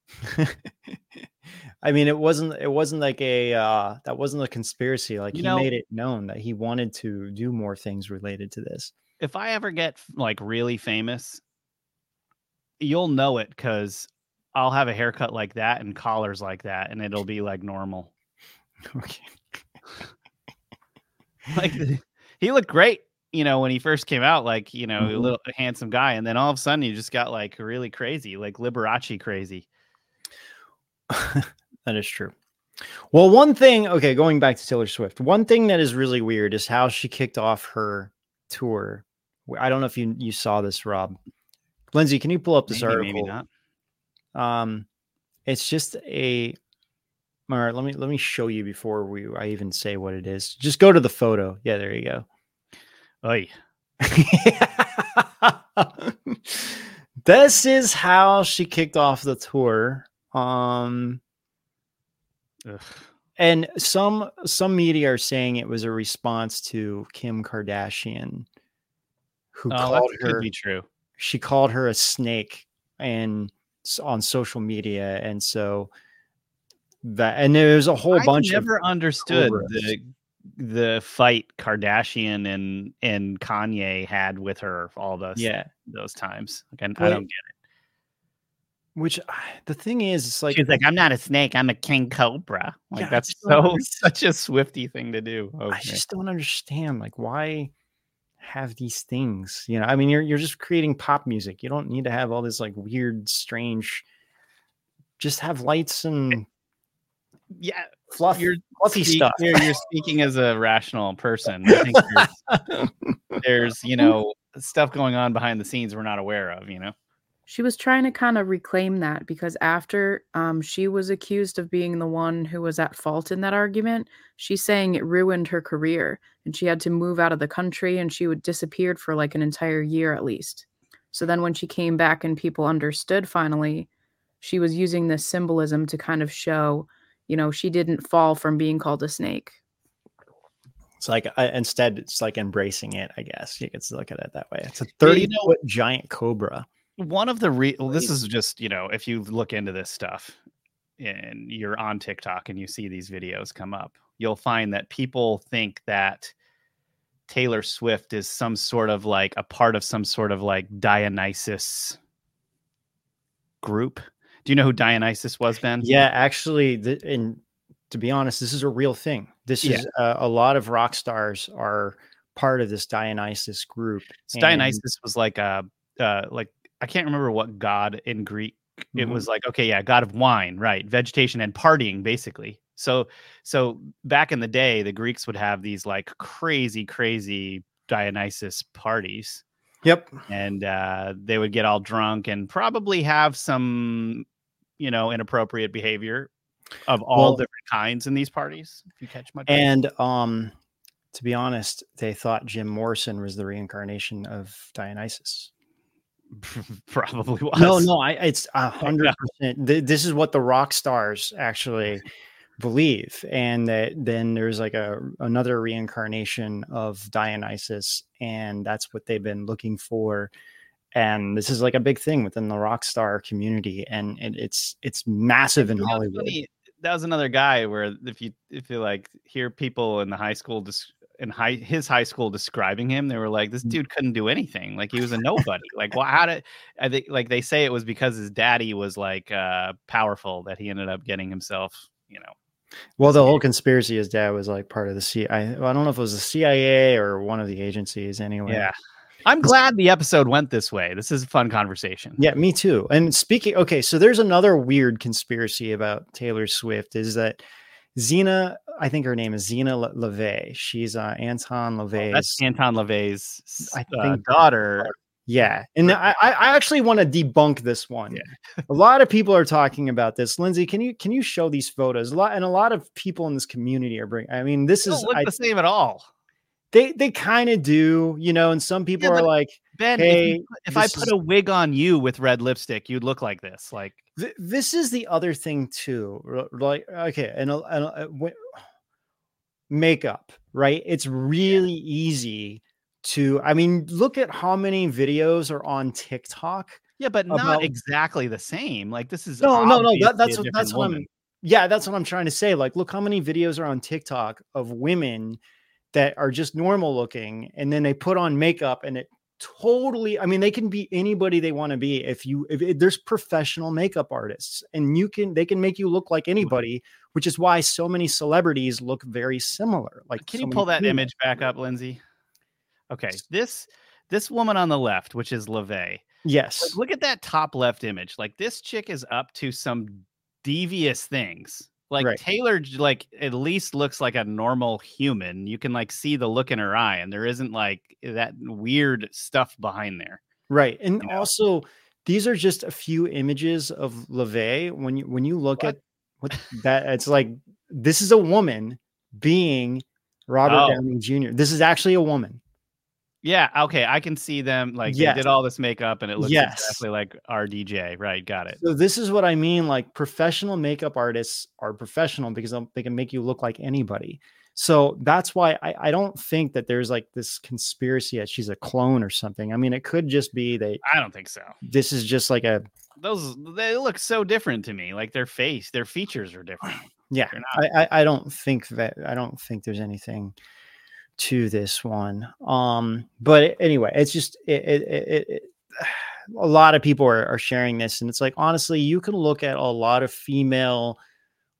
I mean, it wasn't it wasn't like a uh, that wasn't a conspiracy. Like You he know- made it known that he wanted to do more things related to this. if I ever get like really famous, you'll know it because I'll have a haircut like that and collars like that, and it'll be like normal. Okay. like he looked great you know when he first came out like you know a Mhm. little handsome guy and then all of a sudden he just got like really crazy like liberace crazy that is true. Well, one thing, okay, going back to Taylor Swift, one thing that is really weird is how she kicked off her tour. I don't know if you you saw this, Rob. Lindsay, can you pull up this maybe, article? maybe not Um, it's just a. All right, let me let me show you before we I even say what it is. Just go to the photo. Yeah, there you go. Oy. this is how she kicked off the tour. Um, Ugh. and some some media are saying it was a response to Kim Kardashian, who oh called her be true she called her a snake and on social media, and so that and there's a whole bunch of I bunch never of understood the the fight kardashian and and kanye had with her all those yeah. those times like, I, I don't get Which ah, the thing is, it's like she's like i'm not a snake i'm a king cobra. Like Yeah, that's so such a swifty thing to do. Oh, I just don't understand like why have these things you know? I mean you're you're just creating pop music. You don't need to have all this like weird strange just have lights eh, and yeah fluff you're fluffy speak- stuff. You're, you're speaking as a rational person. I think there's, there's, you know, stuff going on behind the scenes we're not aware of. You know, She was trying to kind of reclaim that because after um, she was accused of being the one who was at fault in that argument, she's saying it ruined her career and she had to move out of the country and she would disappeared for like an entire year at least. So then when she came back and people understood finally, she was using this symbolism to kind of show, you know, she didn't fall from being called a snake. it's like I, instead it's like embracing it i guess you could look at it that way it's a Yeah, 30 you know- foot giant cobra one of the re- well, this is just you know, if you look into this stuff and you're on TikTok and you see these videos come up, you'll find that people think that Taylor Swift is some sort of like a part of some sort of like Dionysus group. Do you know who Dionysus was, Ben? yeah actually the, and to be honest this is a real thing this Yeah. is uh, a lot of rock stars are part of this dionysus group So Dionysus was like a uh, like I can't remember what god in Greek. It Mhm. was like okay, yeah, god of wine, right? Vegetation and partying, basically. So so back in the day, the Greeks would have these like crazy, crazy Dionysus parties, yep and uh, they would get all drunk and probably have some, you know, inappropriate behavior of all Well- different kinds in these parties. If you catch my. And um, to be honest, they thought Jim Morrison was the reincarnation of Dionysus. probably was No, no, I it's a hundred percent. This is what the rock stars actually believe and that then there's like a another reincarnation of Dionysus and that's what they've been looking for and this is like a big thing within the rock star community and it, it's it's massive in You know, it's Hollywood. that was another guy where if you if you like hear people in the high school dis- in high his high school describing him, they were like, Mm. "This dude couldn't do anything. Like he was a nobody. like, well, how did I think? Like they say it was because his daddy was like uh powerful that he ended up getting himself. You know, Well, the whole conspiracy his dad was like part of the CIA. Well, I don't know if it was the CIA or one of the agencies anyway. yeah. I'm glad the episode went this way. This is a fun conversation. Yeah, me too. And speaking, okay, so there's another weird conspiracy about Taylor Swift is that Zeena, I think her name is Xena Le- LaVey. She's uh, Anton LaVey's. Oh, That's Anton LaVey's I uh, think- daughter. yeah, and I, I actually want to debunk this one. a lot of people are talking about this. Lindsay, can you can you show these photos? A lot and a lot of people in this community are bringing. I mean, this They is look I, the same at all. they they kind of do, you know. And some people Yeah, are like, Ben, Hey, if, you if I put is- a wig on you with red lipstick, you'd look like this. Like, Th- this is the other thing too like okay and, a- uh, makeup right it's really easy to i mean look at how many videos are on tiktok yeah, but not exactly the same. Like, this is no no no that, that's what that's what i'm yeah that's what i'm trying to say like look how many videos are on tiktok of women that are just normal looking and then they put on makeup and it totally i mean they can be anybody they want to be if you if it, there's professional makeup artists and you can they can make you look like anybody which is why so many celebrities look very similar like Can so you pull that females. image back up, Lindsay? Okay, this this woman on the left, which is LaVey. yes Like, look at that top left image. Like this chick is up to some devious things. Like Right. Taylor, like at least looks like a normal human. You can like see the look in her eye, and there isn't like that weird stuff behind there. right and you know? also these are just a few images of LaVey. when you when you look What? at what that it's like this is a woman being Robert Oh. Downey Jr. This is actually a woman. Yeah, okay, I can see them. Like Yes. they did all this makeup, and it looks Yes. exactly like RDJ. Right, got it. So this is what I mean. Like professional makeup artists are professional because they'll- can make you look like anybody. So that's why I, I don't think that there's like this conspiracy that she's a clone or something. I mean, it could just be they. I don't think so. this is just like a Those they look so different to me. Like their face, their features are different. yeah. I, I I don't think that I don't think there's anything to this one. Um, but anyway, it's just it, it, it, it, a lot of people are, are sharing this, and it's like honestly, you can look at a lot of female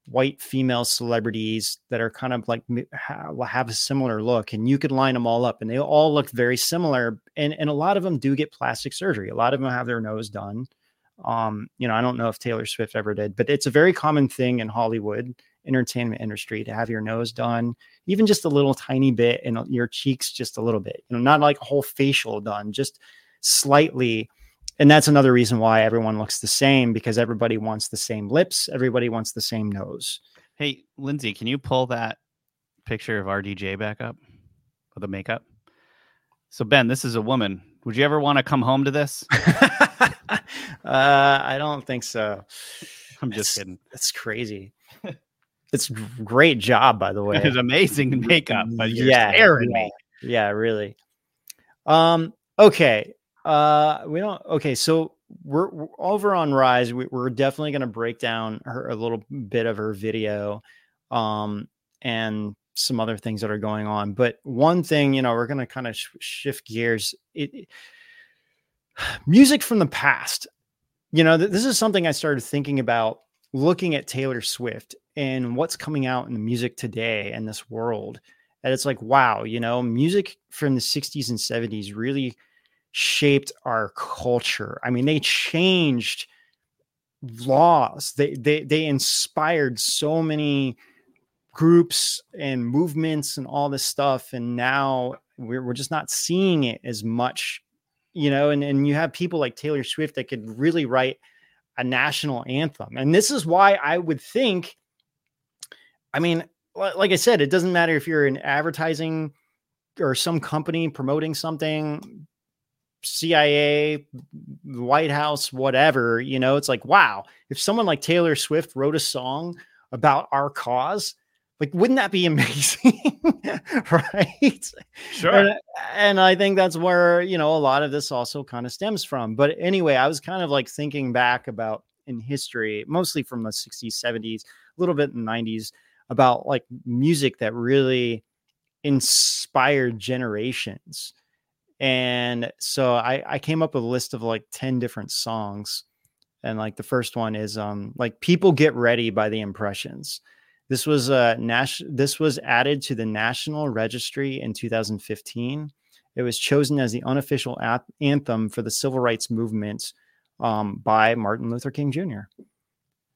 white female celebrities that are kind of like mi- ha- have a similar look and you could line them all up and they all look very similar and and a lot of them do get plastic surgery a lot of them have their nose done um you know i don't know if taylor swift ever did but it's a very common thing in hollywood entertainment industry to have your nose done even just a little tiny bit and your cheeks just a little bit you know not like a whole facial done just slightly and that's another reason why everyone looks the same because everybody wants the same lips everybody wants the same nose Hey, Lindsay, can you pull that picture of RDJ back up with the makeup? So Ben, this is a woman. Would you ever want to come home to this? uh i don't think so I'm just It's- kidding. that's crazy it's great job by the way It's amazing makeup, but you're Yeah, scaring yeah. me. yeah really um okay uh we don't okay so we're, we're over on rise we, we're definitely going to break down her a little bit of her video um and some other things that are going on but one thing you know we're going to kind of sh- shift gears it, it- music from the past you know th- this is something i started thinking about looking at taylor swift and what's coming out in the music today in this world. That it's like wow you know music from the 60s and 70s really shaped our culture. I mean they changed laws. They they they inspired so many groups and movements and all this stuff. And now we're, we're just not seeing it as much you know and, and you have people like taylor swift that could really write a national anthem. And this is why i would think i mean like i said it doesn't matter if you're in advertising or some company promoting something cia white house whatever you know it's like wow if someone like taylor swift wrote a song about our cause like wouldn't that be amazing? Right? Sure. and, and i think that's where you know a lot of this also kind of stems from. But anyway i was kind of like thinking back about in history mostly from the 60s 70s a little bit in the 90s about like music that really inspired generations. And so i i came up with a list of like 10 different songs. And like the first one is um like people get ready by the impressions. This was uh Nash this was added to the national registry in 2015 it was chosen as the unofficial ap- anthem for the civil rights movement um by martin luther king jr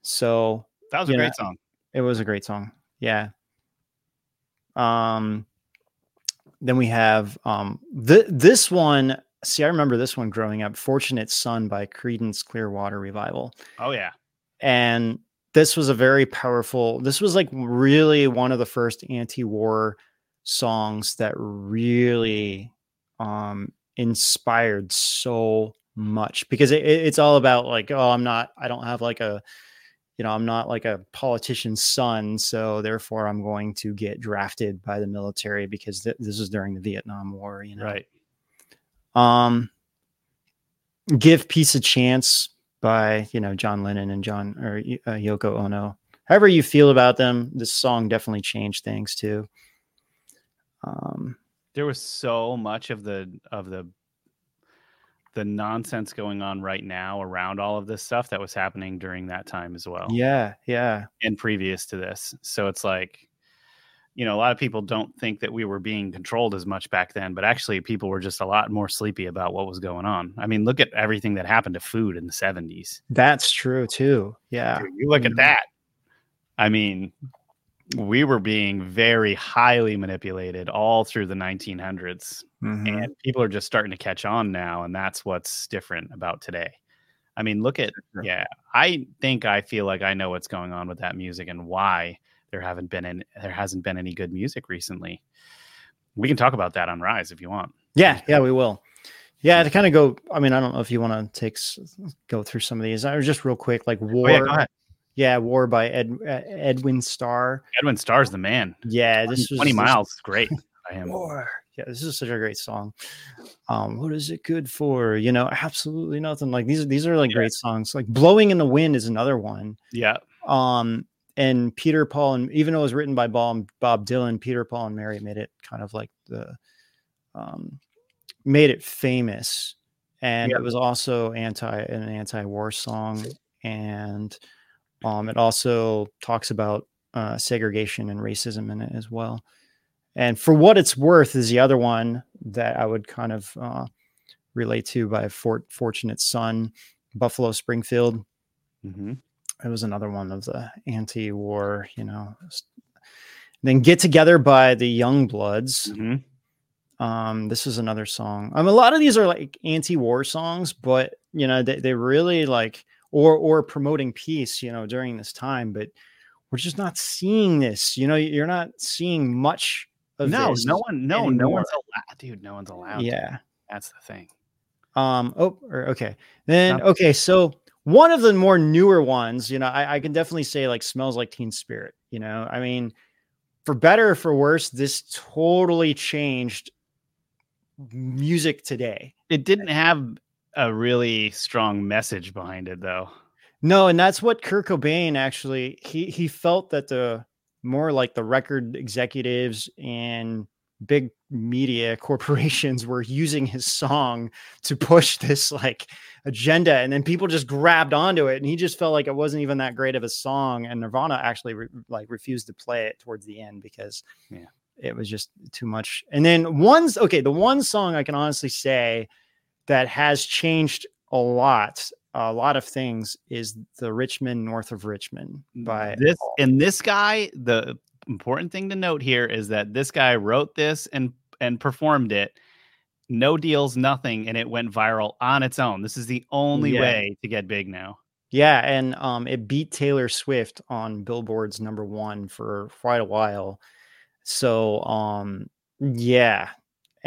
so That was a you know, great song. it was a great song. Yeah. Um then we have um th- this one see I remember this one growing up Fortunate Son by Creedence Clearwater Revival Oh yeah. and this was a very powerful this was like really one of the first anti-war songs that really um inspired so much because it, it- it's all about like oh i'm not i don't have like a you know i'm not like a politician's son so therefore i'm going to get drafted by the military because th- this is during the vietnam war you know Right. um, give peace a chance by you know John Lennon and John or uh, Yoko Ono. However you feel about them, this song definitely changed things too. Um, There was so much of the of the the nonsense going on right now around all of this stuff that was happening during that time as well. yeah, yeah, and previous to this. So it's like, you know, a lot of people don't think that we were being controlled as much back then, but actually people were just a lot more sleepy about what was going on. I mean, look at everything that happened to food in the 70s. that's true too. Yeah, Dude, you look at Mhm. that. I mean, we were being very highly manipulated all through the 1900s Mhm. and people are just starting to catch on now and that's what's different about today i mean look at Sure. yeah i think i feel like i know what's going on with that music and why there haven't been any there hasn't been any good music recently we can talk about that on rise if you want yeah, yeah. We will. Yeah, to kind of go. I mean, I don't know if you want to take go through some of these. I was just real quick, like war. oh, yeah, go ahead. Yeah, War by Ed, uh, Edwin Starr. edwin starr's the man Yeah, this was 20 miles is great by him War. Yeah, this is such a great song. Um, what is it good for? You know, absolutely nothing. Like these, these are like Yeah. great songs. Like "Blowing in the Wind" is another one. yeah Um, and Peter Paul and even though it was written by Bob Bob Dylan, Peter Paul and Mary made it kind of like the, um, made it famous. And Yeah. it was also anti an anti-war song, and um, it also talks about uh, segregation and racism in it as well. And for what it's worth, is the other one that I would kind of uh, relate to by Fort Fortunate Son, Buffalo Springfield. hmm It was another one of the anti-war, you know. Then Get Together by the Young Bloods. hmm Um, this is another song. Um, a lot of these are like anti-war songs, but you know, they, they really like or or promoting peace, you know, during this time. But we're just not seeing this. You know, you're not seeing much of no this no one no no one's allowed dude no one's allowed. Yeah. that's the thing Um. Oh. Or, okay. Then. Okay. So one of the more newer ones, you know, I, I can definitely say like smells like Teen Spirit. You know, I mean, for better or for worse, this totally changed music today. it didn't have a really strong message behind it though No, and that's what Kurt Cobain actually he he felt that the more like the record executives and big media corporations were using his song to push this like agenda and then people just grabbed onto it and he just felt like it wasn't even that great of a song and Nirvana actually re- like refused to play it towards the end because Yeah. it was just too much. And then one's okay, the one song I can honestly say that has changed a lot a lot of things is the Rich Men North of Richmond by this and this guy the important thing to note here is that this guy wrote this and and performed it no deals nothing and it went viral on its own this is the only Yeah. way to get big now Yeah, and um, it beat Taylor Swift on Billboard's number one for quite a while. So, um, yeah,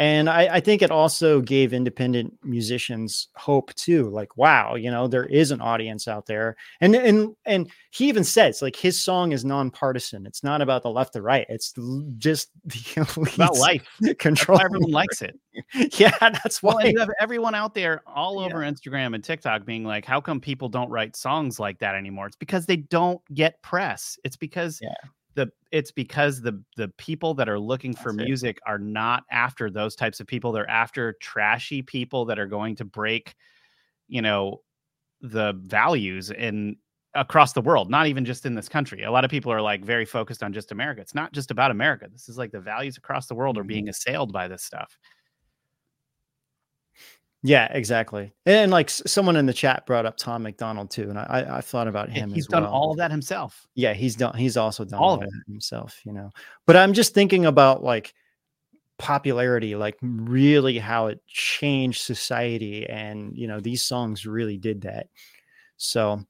and I, I think it also gave independent musicians hope too like wow you know there is an audience out there and and and he even says like his song is nonpartisan it's not about the left or right it's just the About life. Control everyone likes it. yeah that's Well, why and you have everyone out there all Yeah. over Instagram and TikTok being like, "How come people don't write songs like that anymore?" It's because they don't get press. It's because Yeah. The it's because the the people that are looking for That's it. music are not after those types of people. They're after trashy people that are going to break, you know, the values in across the world, not even just in this country. A lot of people are like very focused on just America. It's not just about America. This is like the values across the world are being mm-hmm. assailed by this stuff. Yeah exactly and like someone in the chat brought up tom macdonald too and i i, thought about Yeah, him He's as done well. all of that himself. yeah he's done he's also done All all, of it. himself you know but i'm just thinking about like popularity like really how it changed society and you know these songs really did that so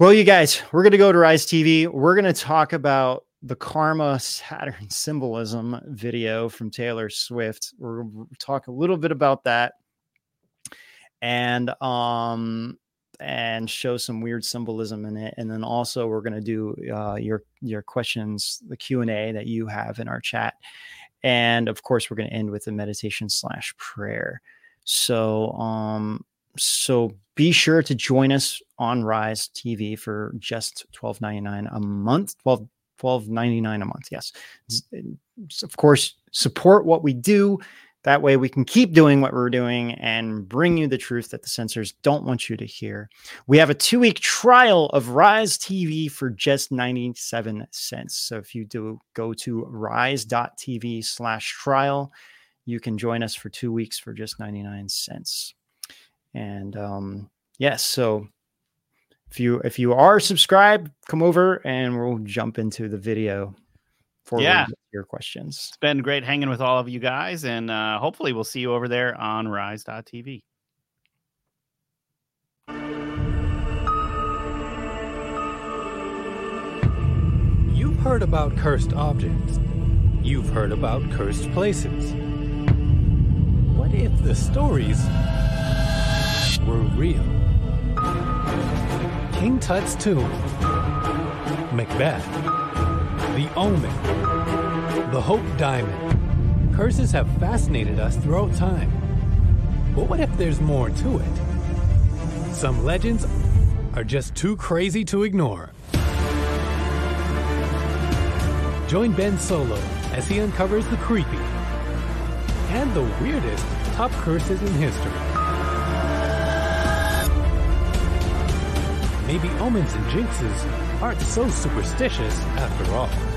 well you guys we're going to go to rise tv we're going to talk about the karma saturn symbolism video from taylor swift we're going to talk a little bit about that and um and show some weird symbolism in it and then also we're going to do uh, your your questions the q&a that you have in our chat. And of course we're going to end with a meditation slash prayer. So um so be sure to join us on rise tv for just 12.99 a month 12 12.99 a month yes. Of course support what we do that way we can keep doing what we're doing and bring you the truth that the censors don't want you to hear. We have a two week trial of Rise TV for just 97 cents. So if you do go to rise.tv slash trial, you can join us for two weeks for just 99 cents. And um, yes, so if you if you are subscribed, come over and we'll jump into the video for Yeah. your questions. It's been great hanging with all of you guys, and uh, hopefully we'll see you over there on Rise.tv. You've heard about cursed objects. You've heard about cursed places. What if the stories were real? King Tut's tomb, Macbeth, the Omen, the Hope Diamond. Curses have fascinated us throughout time. But what if there's more to it? Some legends are just too crazy to ignore. Join Ben Solo as he uncovers the creepy and the weirdest top curses in history. Maybe omens and jinxes aren't so superstitious after all.